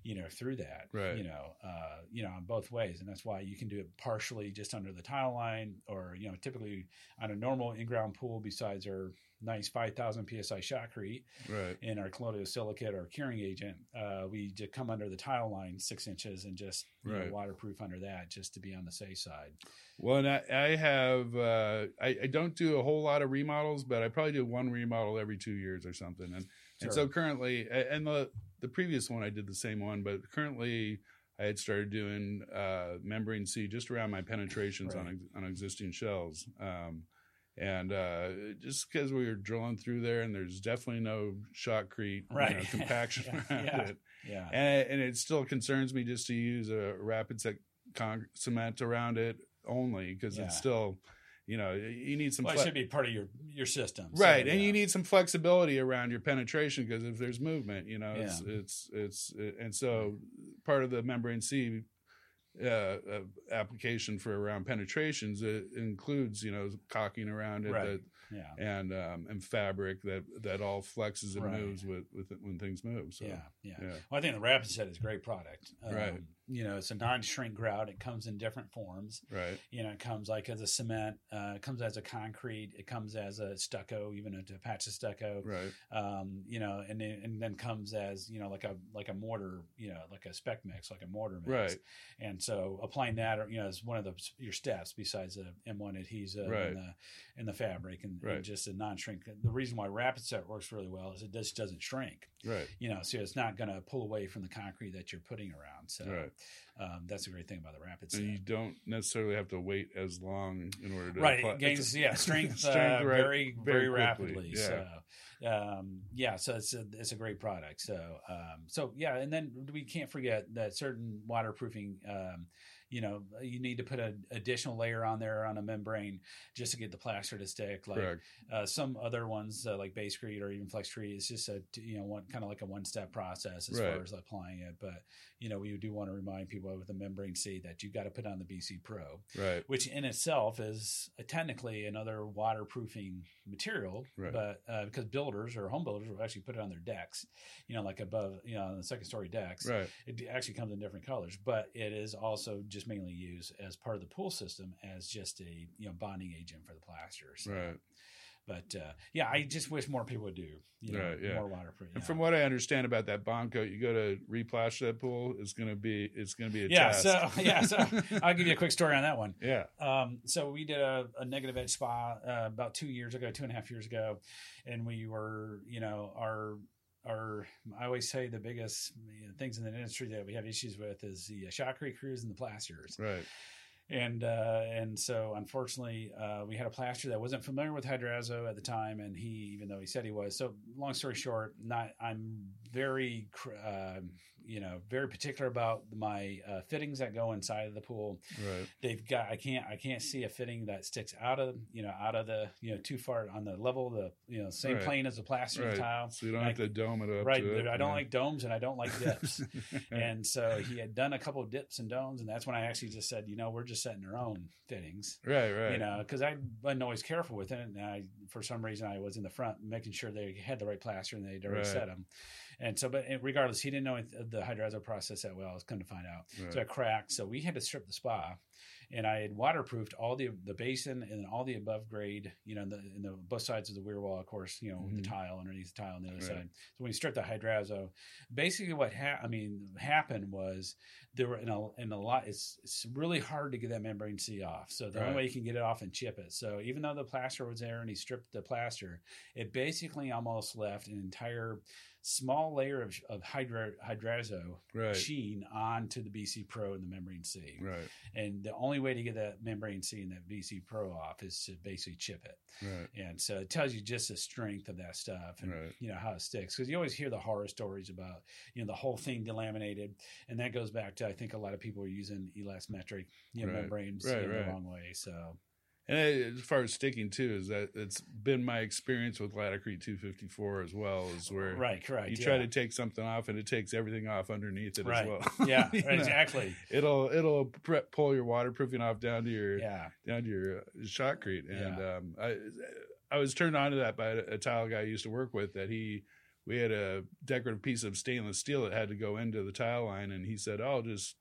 Speaker 2: you know through that
Speaker 3: right
Speaker 2: you know uh you know on both ways and that's why you can do it partially just under the tile line or you know typically on a normal in-ground pool besides our nice 5000 psi shotcrete
Speaker 3: right
Speaker 2: in our colloidal silicate or curing agent uh, we just come under the tile line six inches and just right. know, waterproof under that just to be on the safe side
Speaker 3: well and i, I have uh, I, I, don't do a whole lot of remodels but i probably do one remodel every two years or something and sure. and so currently and the the previous one i did the same one but currently I had started doing uh, membrane C just around my penetrations right. on on existing shells. Um, and uh, just because we were drilling through there, and there's definitely no shotcrete
Speaker 2: right.
Speaker 3: you know, compaction
Speaker 2: yeah,
Speaker 3: around
Speaker 2: yeah,
Speaker 3: it,
Speaker 2: yeah,
Speaker 3: and, and, it still concerns me just to use a rapid set con- cement around it only because
Speaker 2: yeah.
Speaker 3: it's still, you know, you need some.
Speaker 2: Well, fle- it should be part of your your system,
Speaker 3: right?
Speaker 2: So,
Speaker 3: and you need some flexibility around your penetration because if there's movement, you know, it's it's it's it, and so part of the membrane C uh, uh, application for around penetrations. It includes you know cocking around it
Speaker 2: Right.
Speaker 3: that,
Speaker 2: Yeah.
Speaker 3: and um, and fabric that that all flexes and
Speaker 2: Right.
Speaker 3: moves with, with it when things move. So
Speaker 2: yeah, yeah,
Speaker 3: yeah.
Speaker 2: Well, I think the Rapid Set is a great product. Um,
Speaker 3: Right.
Speaker 2: You know, it's a non-shrink grout. It comes in different forms.
Speaker 3: right,
Speaker 2: You know, it comes like as a cement. Uh, it comes as a concrete. It comes as a stucco, even a, patch of stucco.
Speaker 3: right,
Speaker 2: Um, you know, and then, and then comes as you know like a like a mortar. You know, like a spec mix, like a mortar mix.
Speaker 3: Right.
Speaker 2: And so applying that, you know, is one of the your steps besides the M1 adhesive
Speaker 3: Right.
Speaker 2: and the and the fabric and, and just a non-shrink. The reason why Rapid Set works really well is it just doesn't shrink
Speaker 3: right,
Speaker 2: you know, so it's not going to pull away from the concrete that you're putting around. So
Speaker 3: Right.
Speaker 2: Um, that's a great thing about the rapid set.
Speaker 3: and you don't necessarily have to wait as long in order to
Speaker 2: Right,
Speaker 3: apply-
Speaker 2: it gains
Speaker 3: it's-
Speaker 2: yeah strength,
Speaker 3: strength
Speaker 2: uh,
Speaker 3: right-
Speaker 2: very very,
Speaker 3: very
Speaker 2: rapidly.
Speaker 3: yeah.
Speaker 2: So um, yeah, so it's a it's a great product. So um, so yeah, and then we can't forget that certain waterproofing. Um, you know, you need to put an additional layer on there on a membrane just to get the plaster to stick. Like uh, some other ones, uh, like Basecrete or even FlexCrete, it's just a you know one kind of like a one step process as
Speaker 3: Right.
Speaker 2: far as applying it. But you know, we do want to remind people with the membrane C that you got to put on the BC Pro,
Speaker 3: Right.
Speaker 2: which in itself is technically another waterproofing material.
Speaker 3: Right.
Speaker 2: But uh, because builders or home builders will actually put it on their decks, you know, like above, you know, on the second story decks.
Speaker 3: Right.
Speaker 2: It actually comes in different colors, but it is also just mainly used as part of the pool system as just a you know bonding agent for the plaster. So,
Speaker 3: Right.
Speaker 2: But uh, yeah, I just wish more people would do you know,
Speaker 3: Right, yeah.
Speaker 2: more waterproof.
Speaker 3: And
Speaker 2: yeah.
Speaker 3: from what I understand about that bond coat, you go to replash that pool, it's gonna be it's gonna be a
Speaker 2: yeah,
Speaker 3: test.
Speaker 2: so yeah, so I'll give you a quick story on that one.
Speaker 3: yeah.
Speaker 2: Um, so we did a, a negative edge spa uh, about two years ago, two and a half years ago, and we were, you know, our our I always say the biggest you know, things in the industry that we have issues with is the uh, shotcrete crews and the plasters.
Speaker 3: Right.
Speaker 2: and uh, and so unfortunately uh, we had a plaster that wasn't familiar with Hydrazzo at the time and he even though he said he was so long story short not i'm very uh, you know very particular about my uh, fittings that go inside of the pool
Speaker 3: Right.
Speaker 2: they've got i can't i can't see a fitting that sticks out of you know out of the you know too far on the level of the you know same
Speaker 3: Right.
Speaker 2: plane as the plaster
Speaker 3: Right.
Speaker 2: tile
Speaker 3: So you don't
Speaker 2: Like-
Speaker 3: have to dome it up.
Speaker 2: right
Speaker 3: to it.
Speaker 2: i don't
Speaker 3: yeah.
Speaker 2: like domes and i don't like dips and so he had done a couple of dips and domes, and that's when I actually just said, you know, we're just setting our own fittings,
Speaker 3: Right, right.
Speaker 2: you know, because I wasn't always careful with it, and I, for some reason, I was in the front making sure they had the right plaster and they'd already set them, and so, but regardless, he didn't know the Hydrazzo process that well. I was going to find out,
Speaker 3: Right.
Speaker 2: so I cracked. So we had to strip the spa, and I had waterproofed all the the basin and all the above grade, you know, in the, in the both sides of the weir wall, of course, you know, with
Speaker 3: Mhm.
Speaker 2: the tile underneath the tile on the other
Speaker 3: Right.
Speaker 2: side. So when you strip the Hydrazzo, basically what ha- I mean happened was there were in a in a lot. It's it's really hard to get that membrane C off. So the
Speaker 3: Right.
Speaker 2: only way you can get it off and chip it. So even though the plaster was there and he stripped the plaster, it basically almost left an entire small layer of, of hydra, Hydrazzo
Speaker 3: Right.
Speaker 2: sheen onto the BC Pro and the membrane C.
Speaker 3: Right.
Speaker 2: And the only way to get that membrane C and that BC Pro off is to basically chip it.
Speaker 3: Right.
Speaker 2: And so it tells you just the strength of that stuff and
Speaker 3: Right.
Speaker 2: you know how it sticks. Because you always hear the horror stories about you know the whole thing delaminated, and that goes back to I think a lot of people are using elastomeric you know,
Speaker 3: Right.
Speaker 2: membranes
Speaker 3: Right,
Speaker 2: know,
Speaker 3: right.
Speaker 2: the wrong way. So
Speaker 3: And as far as sticking too, is that it's been my experience with Laticrete 254 as well, is where
Speaker 2: right, correct.
Speaker 3: you
Speaker 2: yeah.
Speaker 3: try to take something off and it takes everything off underneath it
Speaker 2: right,
Speaker 3: as well.
Speaker 2: yeah,
Speaker 3: You
Speaker 2: right,
Speaker 3: know,
Speaker 2: exactly.
Speaker 3: It'll it'll pre- pull your waterproofing off down to your
Speaker 2: Yeah,
Speaker 3: down to your uh, shotcrete. And
Speaker 2: Yeah.
Speaker 3: um, I I was turned on to that by a, a tile guy I used to work with that he we had a decorative piece of stainless steel that had to go into the tile line and he said, "Oh, just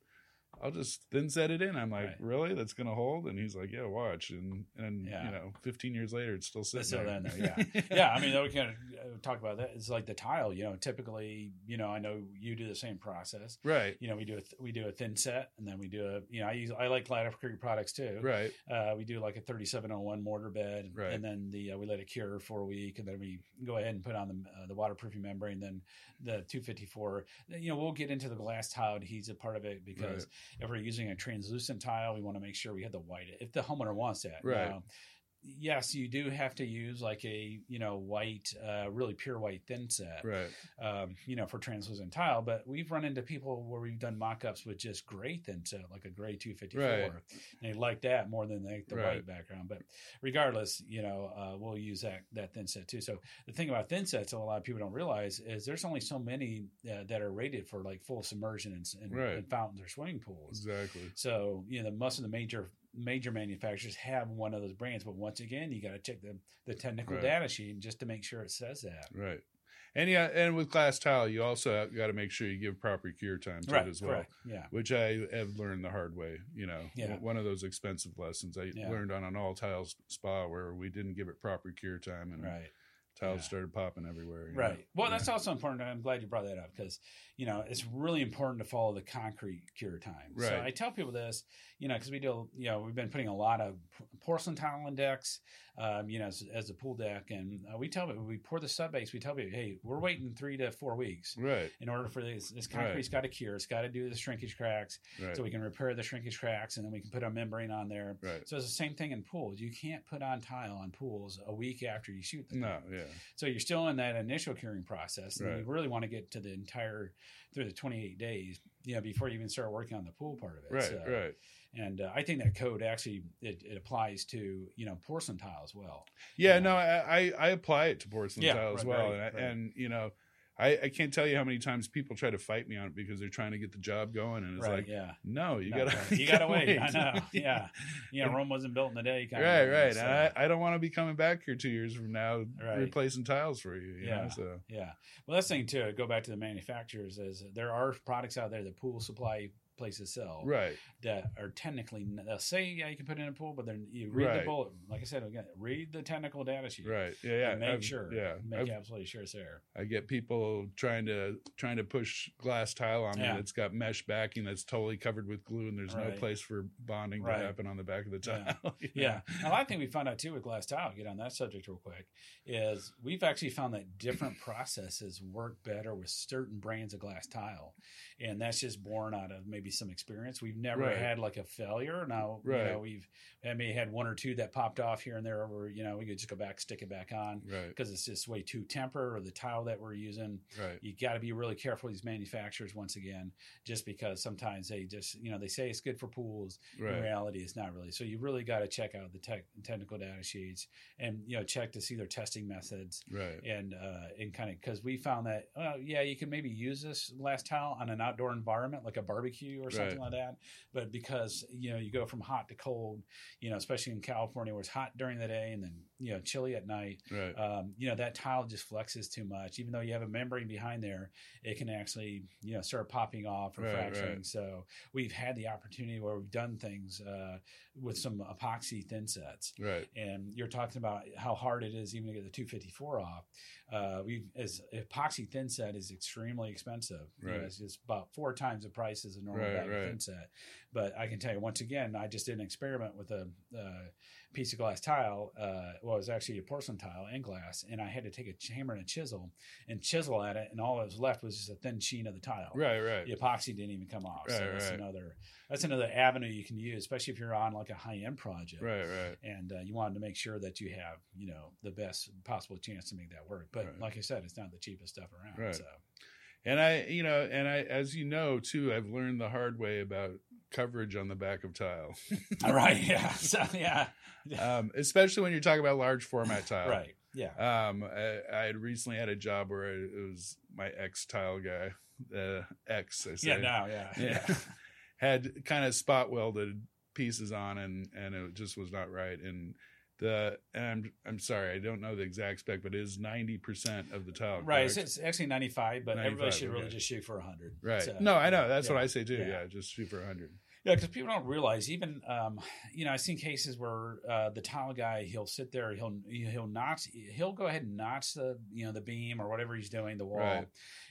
Speaker 3: I'll just thin set it in." I'm like,
Speaker 2: Right.
Speaker 3: "Really? That's going to hold?" And he's like, "Yeah, watch." And and
Speaker 2: Yeah.
Speaker 3: you know, 15 years later it's still sitting
Speaker 2: It's still
Speaker 3: there.
Speaker 2: there, yeah. yeah. I mean, we can uh, talk about that. It's like the tile. You know, typically, you know, I know you do the same process.
Speaker 3: Right.
Speaker 2: You know, we do a th- we do a thin set, and then we do a you know I use I like Laticrete products too.
Speaker 3: Right.
Speaker 2: Uh, we do like a 3701 mortar bed,
Speaker 3: Right.
Speaker 2: and then the uh, we let it cure for a week, and then we go ahead and put on the uh, the waterproofing membrane. Then the 254. You know, we'll get into the glass tile adhesive part of it because if we're using a translucent tile, we want to make sure we have the white. If the homeowner wants that,
Speaker 3: Right.
Speaker 2: Now, yes, you do have to use like a you know white, uh, really pure white thin set,
Speaker 3: Right.
Speaker 2: um, you know, for translucent tile. But we've run into people where we've done mock-ups with just gray thin set, like a gray 254.
Speaker 3: Right.
Speaker 2: And they like that more than they, the
Speaker 3: Right.
Speaker 2: white background. But regardless, you know, uh, we'll use that that thin set too. So the thing about thin sets, a lot of people don't realize, is there's only so many uh, that are rated for like full submersion and, and,
Speaker 3: Right.
Speaker 2: and fountains or swimming pools.
Speaker 3: Exactly.
Speaker 2: So you know, most of the major major manufacturers have one of those brands, but once again, you got to check the the technical
Speaker 3: Right.
Speaker 2: data sheet just to make sure it says that.
Speaker 3: Right. And yeah, and with glass tile, you also got to make sure you give proper cure time to it as well.
Speaker 2: correct. Yeah.
Speaker 3: Which I have learned the hard way. You know,
Speaker 2: Yeah.
Speaker 3: one of those expensive lessons I
Speaker 2: Yeah.
Speaker 3: learned on an all tiles spa where we didn't give it proper cure time and
Speaker 2: Right.
Speaker 3: tiles
Speaker 2: Yeah.
Speaker 3: started popping everywhere. you know?
Speaker 2: Right. Well, that's also important. I'm glad you brought that up because, you know, it's really important to follow the concrete cure time. So I tell people this, you know, because we do, you know, we've been putting a lot of porcelain tile on decks, um, you know, as, as a pool deck. And uh, we tell people, we pour the sub base, we tell people, hey, we're waiting three to four weeks
Speaker 3: Right.
Speaker 2: in order for this. This
Speaker 3: Right.
Speaker 2: concrete's got to cure. It's got to do the shrinkage cracks
Speaker 3: Right.
Speaker 2: so we can repair the shrinkage cracks and then we can put a membrane on there.
Speaker 3: right.
Speaker 2: So it's the same thing in pools. You can't put on tile on pools a week after you shoot them.
Speaker 3: No. Yeah.
Speaker 2: So you're still in that initial curing process, and
Speaker 3: Right.
Speaker 2: you really want to get to the entire through the 28 days, you know, before you even start working on the pool part of it.
Speaker 3: Right.
Speaker 2: So-
Speaker 3: Right.
Speaker 2: And uh, I think that code actually it, it applies to you know porcelain tile as well.
Speaker 3: Yeah,
Speaker 2: Yeah.
Speaker 3: no, I, I I apply it to porcelain
Speaker 2: Yeah,
Speaker 3: tile as
Speaker 2: right,
Speaker 3: well,
Speaker 2: right,
Speaker 3: and,
Speaker 2: right.
Speaker 3: and you know, I, I can't tell you how many times people try to fight me on it because they're trying to get the job going, and it's
Speaker 2: right?
Speaker 3: like,
Speaker 2: yeah.
Speaker 3: no, you
Speaker 2: Not
Speaker 3: gotta
Speaker 2: right. you gotta wait. I know. Yeah. You know, Rome wasn't built in a day. Kind
Speaker 3: right,
Speaker 2: of
Speaker 3: right.
Speaker 2: so-
Speaker 3: And I, I don't want to be coming back here two years from now
Speaker 2: Right.
Speaker 3: replacing tiles for you. you
Speaker 2: Yeah.
Speaker 3: know, so
Speaker 2: Yeah. Well, that's the thing too. Go back to the manufacturers. Is there are products out there that pool supply places sell
Speaker 3: right,
Speaker 2: that are technically they'll say yeah you can put it in a pool, but then you read the
Speaker 3: Right.
Speaker 2: bullet. Like I said again, read the technical data sheet.
Speaker 3: right, yeah, yeah.
Speaker 2: and make
Speaker 3: I've-
Speaker 2: sure.
Speaker 3: yeah.
Speaker 2: Make
Speaker 3: I've-
Speaker 2: absolutely sure it's there.
Speaker 3: I get people trying to trying to push glass tile on me
Speaker 2: Yeah.
Speaker 3: that's got mesh backing that's totally covered with glue, and there's no place for bonding
Speaker 2: Right.
Speaker 3: to happen on the back of the tile. you
Speaker 2: Yeah.
Speaker 3: know?
Speaker 2: A lot of we found out too with glass tile, get on that subject real quick, is we've actually found that different processes work better with certain brands of glass tile. And that's just born out of maybe some experience. We've never
Speaker 3: Right.
Speaker 2: had like a failure. Now, you know, we've I may had one or two that popped off here and there where, you know, we could just go back, stick it back on
Speaker 3: Right,
Speaker 2: because it's just way too temper or the tile that we're using.
Speaker 3: right,
Speaker 2: You got to be really careful with these manufacturers once again, just because sometimes they just, you know, they say it's good for pools in reality it's not really so you really got to check out the tech, technical data sheets and you know check to see their testing methods
Speaker 3: right.
Speaker 2: and uh and kind of because we found that well yeah you can maybe use this last tile on an outdoor environment like a barbecue or something
Speaker 3: Right.
Speaker 2: like that but because you know you go from hot to cold you know especially in california where it's hot during the day and then you know chilly at night
Speaker 3: Right.
Speaker 2: um, you know that tile just flexes too much even though you have a membrane behind there it can actually you know start popping off or
Speaker 3: Right,
Speaker 2: fracturing
Speaker 3: right.
Speaker 2: so we've had the opportunity where we've done things uh, with some epoxy thin sets
Speaker 3: Right.
Speaker 2: and you're talking about how hard it is even to get the 254 off uh, we as epoxy thin set is extremely expensive You know,
Speaker 3: Right.
Speaker 2: it's just about four times the price as a normal
Speaker 3: Right,
Speaker 2: bag
Speaker 3: right.
Speaker 2: of thin set but i can tell you once again i just did an experiment with a, uh piece of glass tile uh, well it was actually a porcelain tile and glass and i had to take a hammer and a chisel and chisel at it and all that was left was just a thin sheen of the tile
Speaker 3: Right. Right.
Speaker 2: the epoxy didn't even come off. so
Speaker 3: Right,
Speaker 2: that's
Speaker 3: right.
Speaker 2: another that's another avenue you can use, especially if you're on like a high end project.
Speaker 3: Right. Right.
Speaker 2: And uh, you wanted to make sure that you have, you know, the best possible chance to make that work. But
Speaker 3: Right.
Speaker 2: like I said, it's not the cheapest stuff around.
Speaker 3: Right.
Speaker 2: So
Speaker 3: And I, you know, and I, as you know too, I've learned the hard way about coverage on the back of tile,
Speaker 2: all right, yeah, so, yeah,
Speaker 3: um, especially when you're talking about large format tile.
Speaker 2: right, yeah,
Speaker 3: Um, I, I had recently had a job where it was my ex tile guy, uh, ex, I say,
Speaker 2: yeah, no, yeah,
Speaker 3: Yeah.
Speaker 2: yeah,
Speaker 3: had kind of spot welded pieces on, and and it just was not right. And the and I'm I'm sorry, I don't know the exact spec, but it is ninety percent of the tile.
Speaker 2: right. It's,
Speaker 3: correct?
Speaker 2: it's actually 95, but everybody
Speaker 3: 95,
Speaker 2: should really
Speaker 3: okay.
Speaker 2: just shoot for 100.
Speaker 3: Right.
Speaker 2: So,
Speaker 3: no, I know. That's
Speaker 2: yeah,
Speaker 3: what I say too.
Speaker 2: yeah.
Speaker 3: Yeah, just shoot for hundred.
Speaker 2: Yeah, because people don't realize even um, you know I've seen cases where uh, the tile guy he'll sit there he'll he'll notch he'll go ahead and notch the you know the beam or whatever he's doing the wall,
Speaker 3: Right.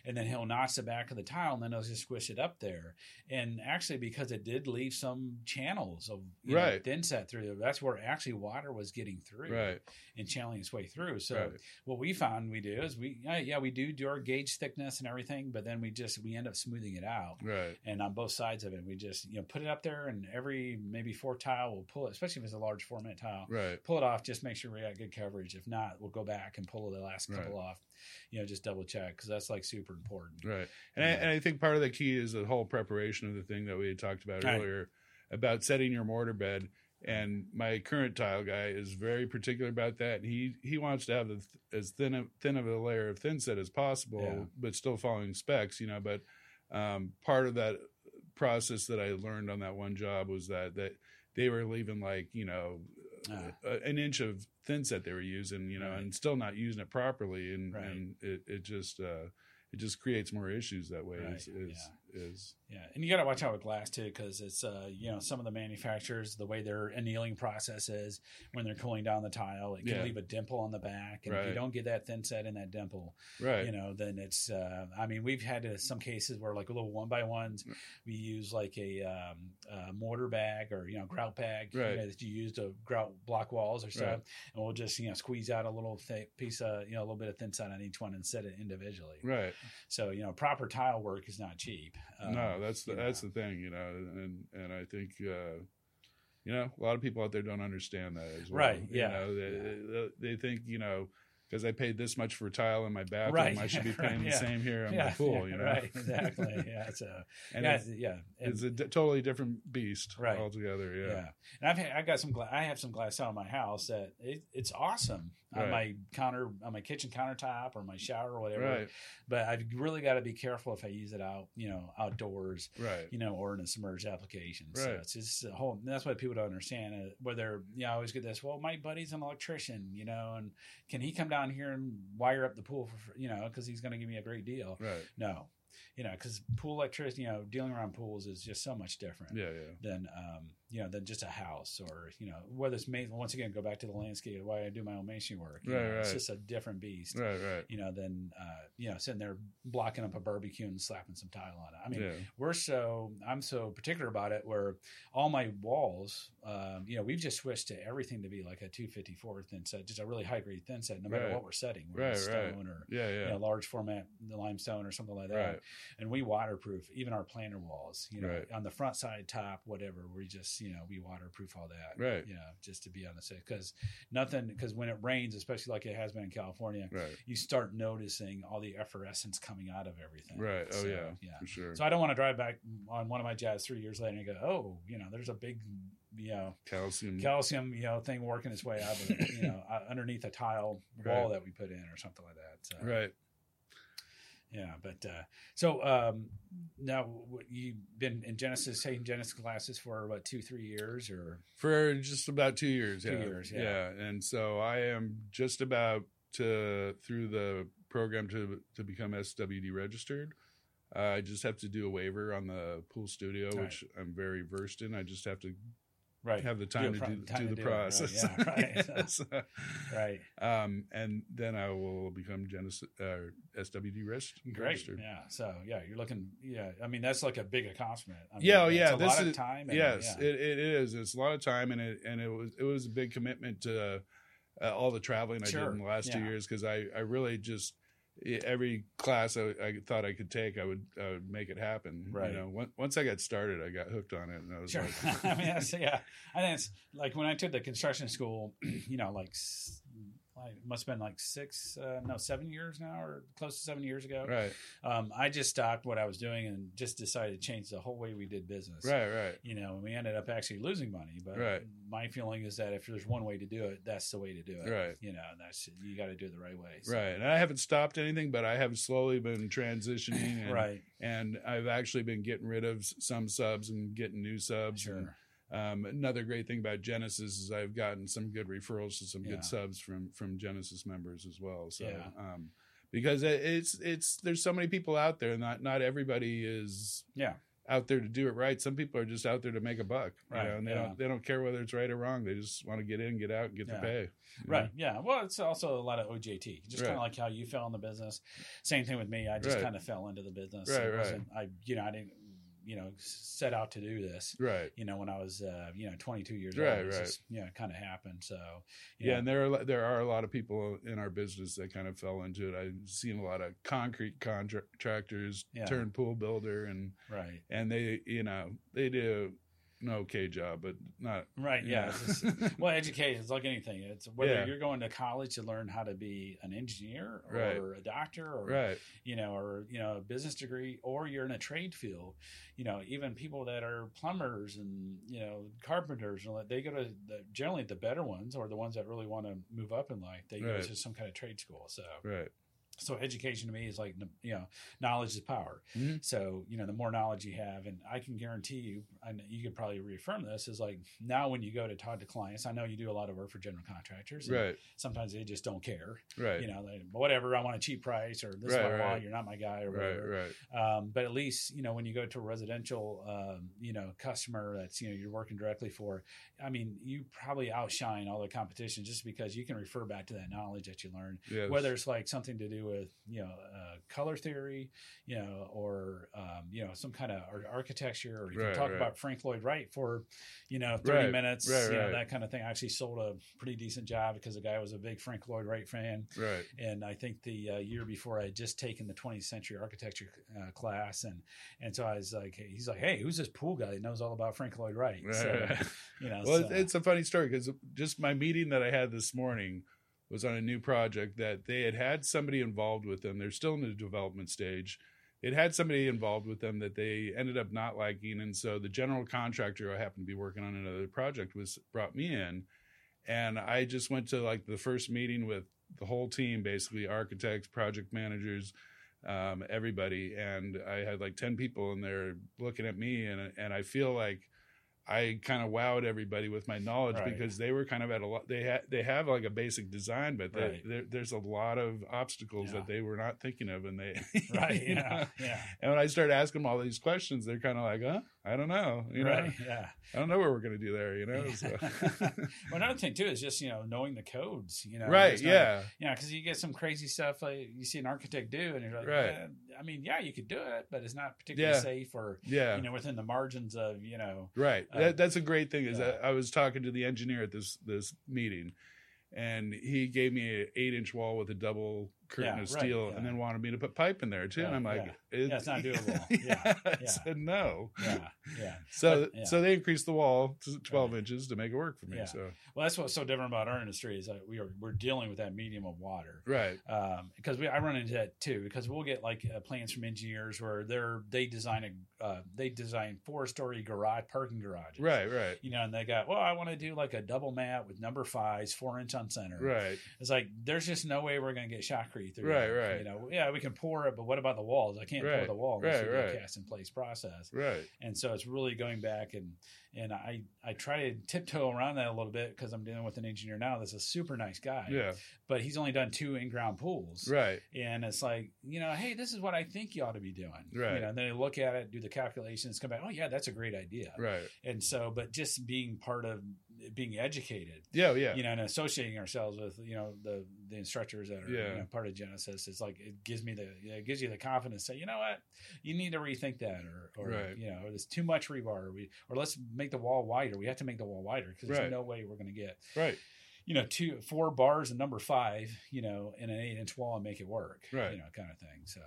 Speaker 2: and then he'll notch the back of the tile and then he'll just squish it up there. And actually, because it did leave some channels of you know, thin set through there, that's where actually water was getting through
Speaker 3: Right.
Speaker 2: and channeling its way through. So
Speaker 3: Right.
Speaker 2: what we found we do is we yeah, yeah we do do our gauge thickness and everything, but then we just we end up smoothing it out
Speaker 3: Right.
Speaker 2: and on both sides of it we just you know put it up there, and every maybe four tile we'll pull it, especially if it's a large format tile.
Speaker 3: Right.
Speaker 2: Pull it off, just make sure we got good coverage. If not, we'll go back and pull the last couple off. You know, just double check because that's like super important.
Speaker 3: Right. And, I, and I think part of the key is the whole preparation of the thing that we had talked about
Speaker 2: Right.
Speaker 3: earlier about setting your mortar bed. And my current tile guy is very particular about that. He he wants to have the, th- as thin a, thin of a layer of thin set as possible,
Speaker 2: Yeah.
Speaker 3: but still following specs. You know, but um, part of that process that I learned on that one job was that that they were leaving like you know
Speaker 2: Ah.
Speaker 3: a, an inch of thin set they were using, you know,
Speaker 2: Right.
Speaker 3: and still not using it properly, and
Speaker 2: Right.
Speaker 3: and it it just uh, it just creates more issues that way.
Speaker 2: Right,
Speaker 3: Is, is, is
Speaker 2: Yeah, and you got to watch out with glass too, because it's uh, you know some of the manufacturers, the way their annealing process is when they're cooling down the tile, it can
Speaker 3: Yeah.
Speaker 2: leave a dimple on the back, and if you don't get that thin set in that dimple,
Speaker 3: right.
Speaker 2: you know, then it's. Uh, I mean, we've had uh, some cases where like little one by ones, we use like a, um, a mortar bag or you know grout bag you know, that you use to grout block walls or stuff,
Speaker 3: Right.
Speaker 2: and we'll just you know squeeze out a little thick piece of you know a little bit of thin set on each one and set it individually.
Speaker 3: Right.
Speaker 2: So you know, proper tile work is not cheap. Um,
Speaker 3: no, that's the that's the thing, you know, and and I think uh, you know a lot of people out there don't understand that as well.
Speaker 2: Right,
Speaker 3: You
Speaker 2: yeah,
Speaker 3: know, they, they they think you know because I paid this much for tile in my bathroom,
Speaker 2: Right,
Speaker 3: I should be
Speaker 2: right,
Speaker 3: paying the
Speaker 2: yeah.
Speaker 3: same here on
Speaker 2: yeah,
Speaker 3: my pool.
Speaker 2: yeah,
Speaker 3: you know,
Speaker 2: right? Exactly. Yeah. So
Speaker 3: and
Speaker 2: yeah,
Speaker 3: it's,
Speaker 2: yeah, and-
Speaker 3: it's a d- totally different beast
Speaker 2: Right.
Speaker 3: altogether.
Speaker 2: yeah.
Speaker 3: Yeah.
Speaker 2: And I've had, I've got some gla- I have some glass tile in my house that it, it's awesome on my counter on my kitchen countertop or my shower or whatever.
Speaker 3: Right.
Speaker 2: But I've really got to be careful if I use it out, you know, outdoors,
Speaker 3: Right.
Speaker 2: you know, or in a submerged application.
Speaker 3: Right.
Speaker 2: So it's just a whole. That's why people don't understand uh, whether you know. I always get this. Well, my buddy's an electrician, you know, and can he come down here and wire up the pool for you know because he's going to give me a great deal?
Speaker 3: Right.
Speaker 2: No, you know, because pool electricity, you know, dealing around pools is just so much different
Speaker 3: Yeah. Yeah.
Speaker 2: than um, you know than just a house or you know whether it's made once again go back to the landscape why I do my own masonry work.
Speaker 3: Right,
Speaker 2: know, It's just a different beast.
Speaker 3: Right. Right.
Speaker 2: You know, than uh, you know sitting there blocking up a barbecue and slapping some tile on it. I mean,
Speaker 3: yeah.
Speaker 2: we're so I'm so particular about it where all my walls, um, you know, we've just switched to everything to be like a 254 thin set, just a really high grade thin set, no matter
Speaker 3: Right.
Speaker 2: what we're setting, whether
Speaker 3: Right,
Speaker 2: it's
Speaker 3: right.
Speaker 2: stone or
Speaker 3: Yeah. Yeah.
Speaker 2: you know, large format limestone or something like that. And we waterproof even our planter walls, you know, on the front side, top, whatever. We just, you know, we waterproof all that,
Speaker 3: Right.
Speaker 2: You know, just to be on the safe because nothing, because when it rains, especially like it has been in California, you start noticing all the effervescence coming out of everything.
Speaker 3: Right. Oh yeah.
Speaker 2: yeah.
Speaker 3: For sure.
Speaker 2: So I don't want to drive back on one of my jazz three years later and go, oh, you know, there's a big, you know,
Speaker 3: Calcium.
Speaker 2: calcium, you know, thing working its way out of you know, uh, underneath a tile wall that we put in or something like that. So,
Speaker 3: right.
Speaker 2: yeah, but uh, so um, now you've been in Genesis, taking Genesis classes for what two, three years, or
Speaker 3: for just about two years.
Speaker 2: Two
Speaker 3: yeah.
Speaker 2: years, yeah.
Speaker 3: and so I am just about to through the program to to become SWD registered. Uh, I just have to do a waiver on the pool studio,
Speaker 2: Right.
Speaker 3: which I'm very versed in. I just have to
Speaker 2: right,
Speaker 3: have the time
Speaker 2: Do
Speaker 3: to do,
Speaker 2: time
Speaker 3: do
Speaker 2: to
Speaker 3: the
Speaker 2: do it, right,
Speaker 3: process.
Speaker 2: yeah, right.
Speaker 3: Yes.
Speaker 2: right,
Speaker 3: um, and then I will become Genesis uh, SWD rest-
Speaker 2: great,
Speaker 3: registered.
Speaker 2: yeah. So yeah, you're looking, yeah. I mean, that's like a big accomplishment. I mean,
Speaker 3: Yeah, oh,
Speaker 2: it's
Speaker 3: yeah,
Speaker 2: a
Speaker 3: this
Speaker 2: lot of
Speaker 3: is-
Speaker 2: time. And,
Speaker 3: yes,
Speaker 2: yeah.
Speaker 3: it, it is. It's a lot of time, and it and it was it was a big commitment to uh, all the traveling I
Speaker 2: Sure,
Speaker 3: did in the last two years because I I really just every class I, I thought I could take I would I would make it happen.
Speaker 2: Right.
Speaker 3: You know, once, once I got started, I got hooked on it, and I was
Speaker 2: Sure.
Speaker 3: like,
Speaker 2: I mean, that's, yeah. I think it's like when I took the construction school, you know, like, like it must have been like six, uh, no, seven years now or close to seven years ago.
Speaker 3: right,
Speaker 2: Um, I just stopped what I was doing and just decided to change the whole way we did business.
Speaker 3: right, right,
Speaker 2: You know, and we ended up actually losing money. But
Speaker 3: Right.
Speaker 2: my feeling is that if there's one way to do it, that's the way to do it.
Speaker 3: Right.
Speaker 2: You know, and that's, you got to do it the right way. So-
Speaker 3: right. And I haven't stopped anything, but I have slowly been transitioning, and,
Speaker 2: Right.
Speaker 3: And I've actually been getting rid of some subs and getting new subs. and,
Speaker 2: Sure.
Speaker 3: Um, another great thing about Genesis is I've gotten some good referrals to some
Speaker 2: Yeah.
Speaker 3: good subs from from Genesis members as well. So,
Speaker 2: Yeah.
Speaker 3: um, because it's it's there's so many people out there. and Not not everybody is
Speaker 2: Yeah.
Speaker 3: out there to do it right. Some people are just out there to make a buck, you
Speaker 2: Right,
Speaker 3: know, and they
Speaker 2: yeah.
Speaker 3: don't they don't care whether it's right or wrong. They just want to get in, get out, and get
Speaker 2: Yeah.
Speaker 3: the pay.
Speaker 2: Right.
Speaker 3: know?
Speaker 2: Yeah. Well, it's also a lot of OJT. Just kind of like how you fell in the business. Same thing with me. I just
Speaker 3: Right.
Speaker 2: kind of fell into the business.
Speaker 3: Right,
Speaker 2: It
Speaker 3: right.
Speaker 2: I, you know, I didn't, you know, set out to do this.
Speaker 3: Right.
Speaker 2: You know, when I was, uh, you know, 22 years
Speaker 3: Right,
Speaker 2: old,
Speaker 3: right.
Speaker 2: just, you know, kind of happened. So,
Speaker 3: Yeah,
Speaker 2: know,
Speaker 3: and there are there are a lot of people in our business that kind of fell into it. I've seen a lot of concrete contractors
Speaker 2: Yeah.
Speaker 3: turn pool builder and
Speaker 2: right.
Speaker 3: and they you know they do an okay job, but not
Speaker 2: Right. Yeah. Just- well, education is like anything. It's whether
Speaker 3: Yeah.
Speaker 2: you're going to college to learn how to be an engineer or
Speaker 3: Right.
Speaker 2: a doctor or
Speaker 3: right.
Speaker 2: you know, or you know, a business degree, or you're in a trade field. You know, even people that are plumbers and you know carpenters, and all that, they go to the, generally the better ones or the ones that really want to move up in life. They go to some kind of trade school. So,
Speaker 3: Right.
Speaker 2: so education to me is like you know, knowledge is power.
Speaker 3: Mhm.
Speaker 2: So you know, the more knowledge you have, and I can guarantee you, and you could probably reaffirm this, is like now when you go to talk to clients, I know you do a lot of work for general contractors.
Speaker 3: Right.
Speaker 2: Sometimes they just don't care.
Speaker 3: Right.
Speaker 2: You know, they, whatever. I want a cheap price, or this is
Speaker 3: Right,
Speaker 2: what I want.
Speaker 3: right.
Speaker 2: You're not my guy, or
Speaker 3: Right.
Speaker 2: whatever.
Speaker 3: Right.
Speaker 2: Um, but at least you know when you go to a residential, um, you know, customer that's you know you're working directly for. I mean, you probably outshine all the competition just because you can refer back to that knowledge that you learned
Speaker 3: Yes.
Speaker 2: whether it's like something to do with you know uh, color theory, you know, or um, you know some kind of architecture, or you
Speaker 3: Right,
Speaker 2: can talk
Speaker 3: right.
Speaker 2: about Frank Lloyd Wright for you know thirty
Speaker 3: Right,
Speaker 2: minutes,
Speaker 3: right,
Speaker 2: you know that kind of thing. I actually sold a pretty decent job because the guy was a big Frank Lloyd Wright fan,
Speaker 3: Right.
Speaker 2: and I think the uh, year before I had just taken the 20th century architecture uh, class, and and so I was like, he's like, hey, who's this pool guy that knows all about Frank Lloyd Wright?
Speaker 3: Right.
Speaker 2: So, you know,
Speaker 3: Well,
Speaker 2: so-
Speaker 3: it's a funny story because just my meeting that I had this morning was on a new project that they had had somebody involved with them. They're still in the development stage. It had somebody involved with them that they ended up not liking, and so the general contractor who happened to be working on another project was brought me in, and I just went to like the first meeting with the whole team, basically architects, project managers, um, everybody, and I had like ten people in there looking at me, and and I feel like I kind of wowed everybody with my knowledge
Speaker 2: Right.
Speaker 3: because they were kind of at a lot. They had they have like a basic design, but they,
Speaker 2: Right.
Speaker 3: there, there's a lot of obstacles
Speaker 2: Yeah.
Speaker 3: that they were not thinking of, and they
Speaker 2: right,
Speaker 3: you
Speaker 2: yeah,
Speaker 3: know?
Speaker 2: yeah,
Speaker 3: And when I started asking them all these questions, they're kind of like, "Huh? I don't know. You know,
Speaker 2: right, yeah.
Speaker 3: I don't know what we're gonna do there. You know." So.
Speaker 2: well, another thing too is just you know knowing the codes. You know,
Speaker 3: right? Yeah.
Speaker 2: Yeah, because you get some crazy stuff like you see an architect do, and you're like,
Speaker 3: Right.
Speaker 2: "Eh, I mean, yeah, you could do it, but it's not particularly
Speaker 3: Yeah.
Speaker 2: safe or
Speaker 3: Yeah.
Speaker 2: you know within the margins of you know.
Speaker 3: Right.
Speaker 2: Uh,
Speaker 3: that, that's a great thing. Is that I was talking to the engineer at this this meeting, and he gave me an eight inch wall with a double curtain
Speaker 2: Yeah,
Speaker 3: of
Speaker 2: right,
Speaker 3: steel,
Speaker 2: yeah.
Speaker 3: and then wanted me to put pipe in there too.
Speaker 2: Yeah,
Speaker 3: and I'm like,
Speaker 2: yeah.
Speaker 3: it-
Speaker 2: Yeah, it's not doable. Yeah,
Speaker 3: I said no.
Speaker 2: Yeah, yeah.
Speaker 3: So
Speaker 2: But,
Speaker 3: so they increased the wall to 12
Speaker 2: Right.
Speaker 3: inches to make it work for me. So
Speaker 2: Well, that's what's so different about our industry is that we are we're dealing with that medium of water.
Speaker 3: right.
Speaker 2: um, because we I run into that too because we'll get like uh, plans from engineers where they're they design a uh, they design four story garage parking garages
Speaker 3: Right. Right.
Speaker 2: you know and they got well I want to do like a double mat with number fives four inch on center
Speaker 3: Right.
Speaker 2: it's like there's just no way we're gonna get through
Speaker 3: Right, right.
Speaker 2: you know yeah we can pour it but what about the walls I can't pour the wall unless
Speaker 3: right,
Speaker 2: we do a
Speaker 3: right.
Speaker 2: cast in place process
Speaker 3: Right.
Speaker 2: and so it's really going back and and I I try to tiptoe around that a little bit because I'm dealing with an engineer now that's a super nice guy
Speaker 3: Yeah.
Speaker 2: but he's only done two in-ground pools
Speaker 3: Right.
Speaker 2: and it's like you know hey this is what i think you ought to be doing
Speaker 3: Right.
Speaker 2: you know and then they look at it do the calculations come back oh yeah that's a great idea
Speaker 3: Right.
Speaker 2: and so but just being part of being educated
Speaker 3: Yeah. Yeah.
Speaker 2: you know and associating ourselves with you know the the instructors that are
Speaker 3: Yeah.
Speaker 2: you know, part of genesis it's like it gives me the it gives you the confidence to say you know what you need to rethink that or or
Speaker 3: Right.
Speaker 2: you know or there's too much rebar or we or let's make the wall wider we have to make the wall wider because there's
Speaker 3: Right.
Speaker 2: no way we're going to get
Speaker 3: Right.
Speaker 2: you know, two, four bars and number five, you know, in an eight inch wall and make it work,
Speaker 3: Right.
Speaker 2: You know, kind of thing. So,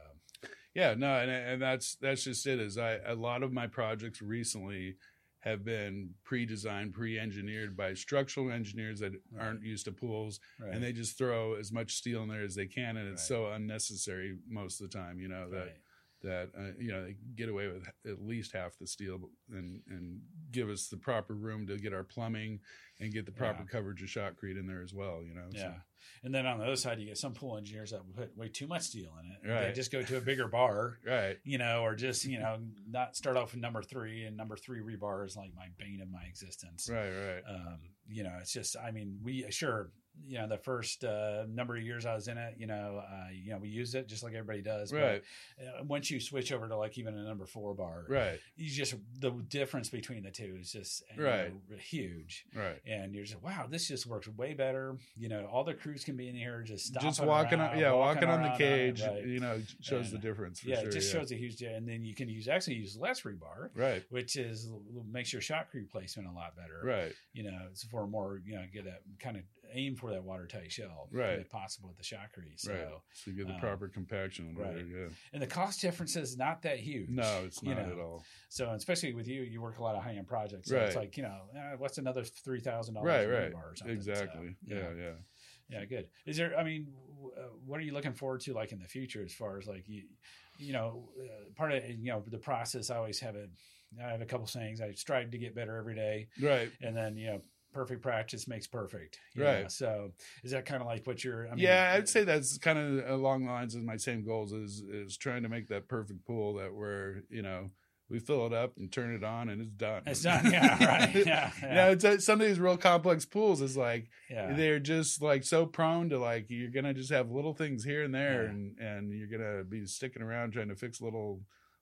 Speaker 3: Yeah, no, and and that's that's just it. Is I a lot of my projects recently have been pre-designed, pre-engineered by structural engineers that aren't used to pools,
Speaker 2: right.
Speaker 3: and they just throw as much steel in there as they can, and it's
Speaker 2: Right.
Speaker 3: so unnecessary most of the time. You know that. That uh, you know they get away with at least half the steel and and give us the proper room to get our plumbing and get the proper
Speaker 2: Yeah.
Speaker 3: coverage of shotcrete in there as well. You know,
Speaker 2: yeah. And then on the other side, you get some pool engineers that put way too much steel in it.
Speaker 3: Right.
Speaker 2: They just go to a bigger bar,
Speaker 3: right,
Speaker 2: you know, or just, you know, not start off with number three and number three rebar is like my bane of my existence.
Speaker 3: right, right,
Speaker 2: um, you know, it's just, I mean, we sure, you know, the first uh, number of years I was in it, you know, uh, you know, we used it just like everybody does.
Speaker 3: right,
Speaker 2: But uh, once you switch over to like even a number four bar,
Speaker 3: right,
Speaker 2: you just the difference between the two is just
Speaker 3: Right.
Speaker 2: know, huge.
Speaker 3: right.
Speaker 2: And you're just wow, this just works way better. You know, all the crews can be in here just
Speaker 3: just walking
Speaker 2: around,
Speaker 3: on, yeah, walking, on the cage,
Speaker 2: it, right.
Speaker 3: you know, shows
Speaker 2: And,
Speaker 3: the difference. For
Speaker 2: yeah,
Speaker 3: sure,
Speaker 2: it just
Speaker 3: yeah.
Speaker 2: shows a huge. And then you can use actually use less rebar,
Speaker 3: right,
Speaker 2: which is makes your shot crew placement a lot better
Speaker 3: right,
Speaker 2: you know, it's for more, you know, get that kind of aim for that watertight shell,
Speaker 3: Right.
Speaker 2: if possible, with the shotcrete. So,
Speaker 3: right. So you get the
Speaker 2: uh,
Speaker 3: proper compaction. Right.
Speaker 2: right.
Speaker 3: Yeah.
Speaker 2: and the cost difference is not that huge.
Speaker 3: No, it's
Speaker 2: you
Speaker 3: not
Speaker 2: know.
Speaker 3: at all.
Speaker 2: So, especially with you, you work a lot of high end projects. So
Speaker 3: Right.
Speaker 2: it's like you know, eh, what's another three thousand
Speaker 3: Right.
Speaker 2: dollars
Speaker 3: Right.
Speaker 2: or something. So,
Speaker 3: Exactly. yeah. Yeah.
Speaker 2: Yeah, good. Is there? I mean, uh, what are you looking forward to, like in the future, as far as like you, you know, uh, part of you know the process. I always have a, I have a couple sayings. I strive to get better every day,
Speaker 3: Right.
Speaker 2: and then you know, perfect practice makes perfect.
Speaker 3: Right.
Speaker 2: know? So, is that kind of like what you're? I mean,
Speaker 3: yeah, I'd say that's kind of along the lines of my same goals is is trying to make that perfect pool that where you know we fill it up and turn it on and it's done.
Speaker 2: it's done. Yeah, right. Yeah,
Speaker 3: You know, it's, uh, some of these real complex pools is like
Speaker 2: yeah.
Speaker 3: they're just like so prone to like you're gonna just have little things here and there
Speaker 2: Yeah.
Speaker 3: and and you're gonna be sticking around trying to fix little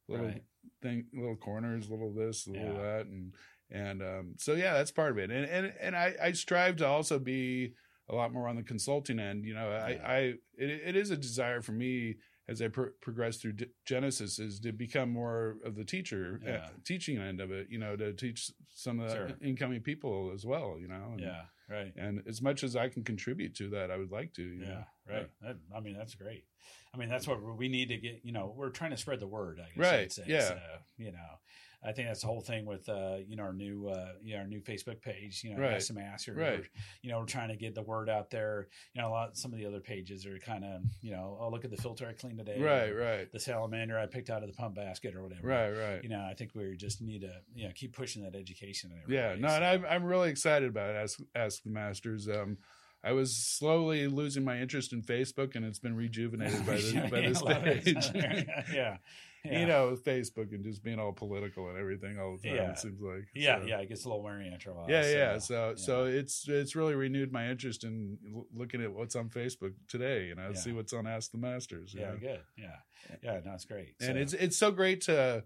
Speaker 3: little
Speaker 2: Right.
Speaker 3: thing little corners little this little
Speaker 2: Yeah.
Speaker 3: that and and um so yeah that's part of it and and and i i strive to also be a lot more on the consulting end you know i
Speaker 2: Yeah.
Speaker 3: i it, it is a desire for me as I pro- progress through D- Genesis is to become more of the teacher, uh, teaching end of it, you know, to teach some of the
Speaker 2: Sure.
Speaker 3: incoming people as well, you know. And,
Speaker 2: yeah, right.
Speaker 3: and as much as I can contribute to that, I would like to.
Speaker 2: Yeah,
Speaker 3: know.
Speaker 2: right. That, I mean, that's great. I mean, that's what we need to get. You know, we're trying to spread the word. I guess
Speaker 3: Right,
Speaker 2: I'd say.
Speaker 3: yeah.
Speaker 2: So, you know, I think that's the whole thing with uh, you know our new uh, you know our new Facebook page. You know,
Speaker 3: Right,
Speaker 2: the Master.
Speaker 3: right.
Speaker 2: We're, you know, we're trying to get the word out there. You know, a lot. Some of the other pages are kind of you know, oh look at the filter I cleaned today.
Speaker 3: Right, right,
Speaker 2: The salamander I picked out of the pump basket or whatever.
Speaker 3: right, right.
Speaker 2: You know, I think we just need to you know keep pushing that education. And
Speaker 3: yeah, no, and I'm I'm really excited about it. Ask Ask the Masters. Um, I was slowly losing my interest in Facebook, and it's been rejuvenated by this by this page.
Speaker 2: yeah, yeah.
Speaker 3: You know, with Facebook and just being all political and everything all the time.
Speaker 2: Yeah.
Speaker 3: It seems like
Speaker 2: Yeah,
Speaker 3: So-
Speaker 2: yeah, it gets a little wearing after a while.
Speaker 3: yeah,
Speaker 2: so,
Speaker 3: yeah. So,
Speaker 2: yeah.
Speaker 3: so it's it's really renewed my interest in l- looking at what's on Facebook today. You know, see what's on Ask the Masters.
Speaker 2: yeah,
Speaker 3: know?
Speaker 2: good. Yeah, yeah, no, it's great.
Speaker 3: and
Speaker 2: So,
Speaker 3: it's it's so great to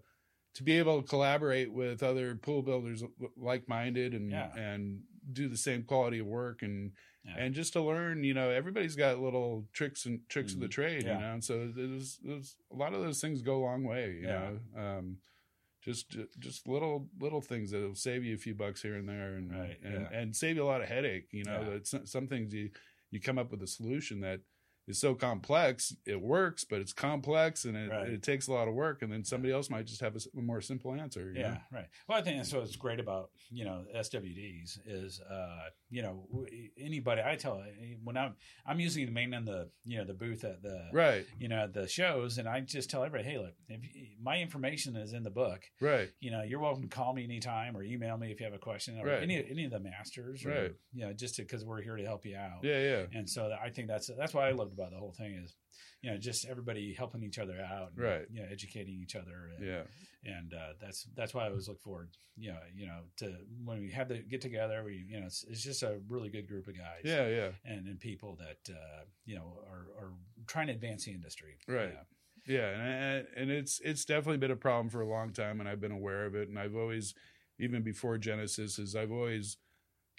Speaker 3: to be able to collaborate with other pool builders like minded and and do the same quality of work and
Speaker 2: Yeah.
Speaker 3: and just to learn you know everybody's got little tricks and tricks of the
Speaker 2: Mhm.
Speaker 3: trade
Speaker 2: Yeah.
Speaker 3: you know and so there's, there's a lot of those things go a long way you
Speaker 2: Yeah.
Speaker 3: know um just just little little things that'll save you a few bucks here and there and
Speaker 2: Right,
Speaker 3: and, and save you a lot of headache you know some, things you you come up with a solution that is so complex it works but it's complex and it,
Speaker 2: Right.
Speaker 3: it takes a lot of work and then somebody else might just have a, more simple answer you
Speaker 2: yeah,
Speaker 3: know?
Speaker 2: right. Well, I think that's what's great about you know SWDs is uh you know anybody I tell when I'm I'm usually the main in the you know the booth at the
Speaker 3: right
Speaker 2: you know at the shows and I just tell everybody hey look if you, my information is in the book
Speaker 3: right
Speaker 2: you know you're welcome to call me anytime or email me if you have a question or
Speaker 3: Right.
Speaker 2: any any of the masters or,
Speaker 3: Right.
Speaker 2: you know just because we're here to help you out
Speaker 3: yeah yeah
Speaker 2: and so I think that's that's what I loved about the whole thing is, you know, just everybody helping each other out, and,
Speaker 3: Right.
Speaker 2: You know, educating each other, and,
Speaker 3: yeah
Speaker 2: and uh, that's that's why I always look forward, you know, you know, to when we have the get together, we you know, it's, it's just a really good group of guys,
Speaker 3: yeah yeah
Speaker 2: and and people that uh, you know are are trying to advance the industry,
Speaker 3: Right.
Speaker 2: Yeah.
Speaker 3: Yeah, and, and it's it's definitely been a problem for a long time, and I've been aware of it. And I've always, even before Genesis, is I've always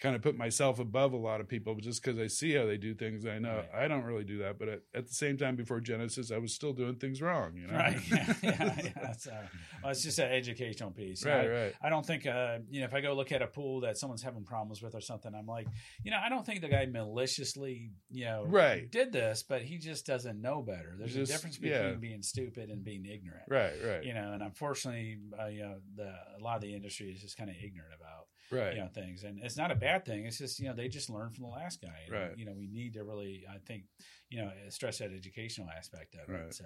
Speaker 3: kind of put myself above a lot of people just because I see how they do things. I know
Speaker 2: Right.
Speaker 3: I don't really do that, but at, at the same time, before Genesis, I was still doing things wrong. You know,
Speaker 2: Right. Yeah. yeah, yeah. So, well, it's just an educational piece.
Speaker 3: right,
Speaker 2: I,
Speaker 3: right,
Speaker 2: I don't think, uh, you know, if I go look at a pool that someone's having problems with or something, I'm like, you know, I don't think the guy maliciously, you know,
Speaker 3: Right.
Speaker 2: did this, but he just doesn't know better. There's
Speaker 3: Just-
Speaker 2: a difference between
Speaker 3: yeah.
Speaker 2: being stupid and being ignorant.
Speaker 3: right, right,
Speaker 2: You know, and unfortunately, uh, you know, the a lot of the industry is just kind of ignorant about
Speaker 3: right.
Speaker 2: you know things, and it's not a bad thing. It's just you know they just learn from the last guy. And,
Speaker 3: Right.
Speaker 2: You know, we need to really, I think, you know, stress that educational aspect of
Speaker 3: Right.
Speaker 2: it. So,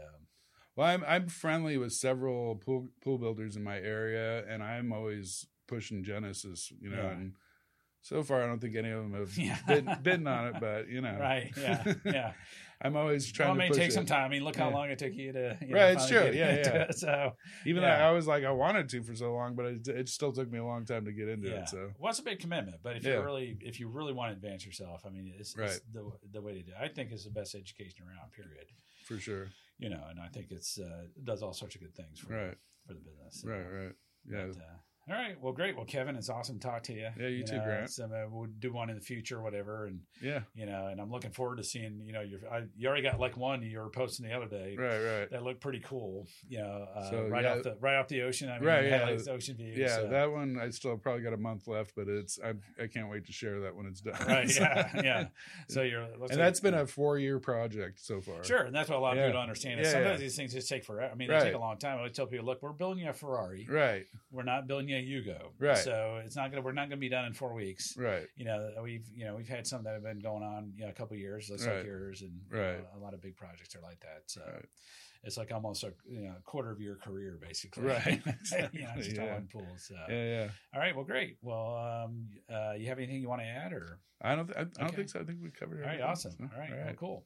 Speaker 3: Well, I'm I'm friendly with several pool pool builders in my area, and I'm always pushing Genesis. You know,
Speaker 2: Yeah.
Speaker 3: and so far I don't think any of them have
Speaker 2: Yeah.
Speaker 3: bidden, bidden on it, but you know,
Speaker 2: right? Yeah. Yeah.
Speaker 3: I'm always trying
Speaker 2: well, it may take
Speaker 3: it.
Speaker 2: some time. I mean, look how
Speaker 3: Yeah.
Speaker 2: long it took you to. You
Speaker 3: Right,
Speaker 2: know,
Speaker 3: it's true. Yeah, yeah.
Speaker 2: It. So,
Speaker 3: Even
Speaker 2: Yeah.
Speaker 3: though I was like I wanted to for so long, but it, it still took me a long time to get into
Speaker 2: yeah.
Speaker 3: it. So
Speaker 2: well, it's a big commitment, but if you really, if you really want to advance yourself, I mean, it's, it's the the way to do. it. I think it's the best education around. Period.
Speaker 3: for sure,
Speaker 2: You know, and I think it's uh, does all sorts of good things for
Speaker 3: right,
Speaker 2: for the business.
Speaker 3: Right, right. Yeah,
Speaker 2: but, uh, All right. Well, great. Well, Kevin, it's awesome to talk to you.
Speaker 3: Yeah, you, too, Grant.
Speaker 2: So uh, we'll do one in the future, whatever. And
Speaker 3: yeah,
Speaker 2: you know, and I'm looking forward to seeing. You know, your I, you already got like one you were posting the other day.
Speaker 3: Right, right.
Speaker 2: That looked pretty cool. You know, uh,
Speaker 3: So,
Speaker 2: right
Speaker 3: yeah.
Speaker 2: off the right off the ocean. I mean,
Speaker 3: Right, yeah.
Speaker 2: the ocean view.
Speaker 3: Yeah,
Speaker 2: so-
Speaker 3: that one I still probably got a month left, but it's I I can't wait to share that when it's done.
Speaker 2: Right.
Speaker 3: So-
Speaker 2: Yeah. Yeah. So you're.
Speaker 3: and
Speaker 2: like-
Speaker 3: that's been a four year project so far.
Speaker 2: Sure, and that's what a lot of
Speaker 3: Yeah.
Speaker 2: people don't understand. Is
Speaker 3: Yeah,
Speaker 2: sometimes these things just take forever. I mean, they
Speaker 3: Right.
Speaker 2: take a long time. I always tell people, look, we're building you a Ferrari.
Speaker 3: Right,
Speaker 2: We're not building you go.
Speaker 3: Right.
Speaker 2: So it's not gonna. We're not gonna be done in four weeks.
Speaker 3: right,
Speaker 2: You know, we've you know we've had some that have been going on you know a couple of years, just
Speaker 3: Right.
Speaker 2: like yours, and
Speaker 3: Right.
Speaker 2: know, a lot of big projects are like that. So
Speaker 3: Right.
Speaker 2: it's like almost a you know quarter of your career basically.
Speaker 3: Right.
Speaker 2: you know, just
Speaker 3: Yeah.
Speaker 2: one pool. So
Speaker 3: yeah, yeah.
Speaker 2: all right, well, great. Well, um, uh, you have anything you want to add or?
Speaker 3: I don't, I, I don't think so. I think we covered
Speaker 2: All
Speaker 3: everything.
Speaker 2: right, awesome.
Speaker 3: So,
Speaker 2: All right, well, cool.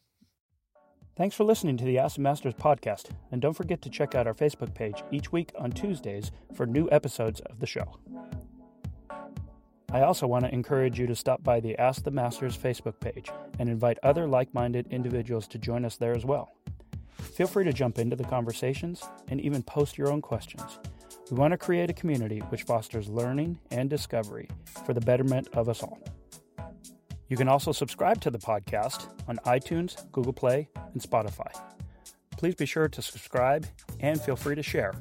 Speaker 1: Thanks for listening to the Ask the Masters podcast, and don't forget to check out our Facebook page each week on Tuesdays for new episodes of the show. I also want to encourage you to stop by the Ask the Masters Facebook page and invite other like minded individuals to join us there as well. Feel free to jump into the conversations and even post your own questions. We want to create a community which fosters learning and discovery for the betterment of us all. You can also subscribe to the podcast on iTunes, Google Play, and Spotify. Please be sure to subscribe and feel free to share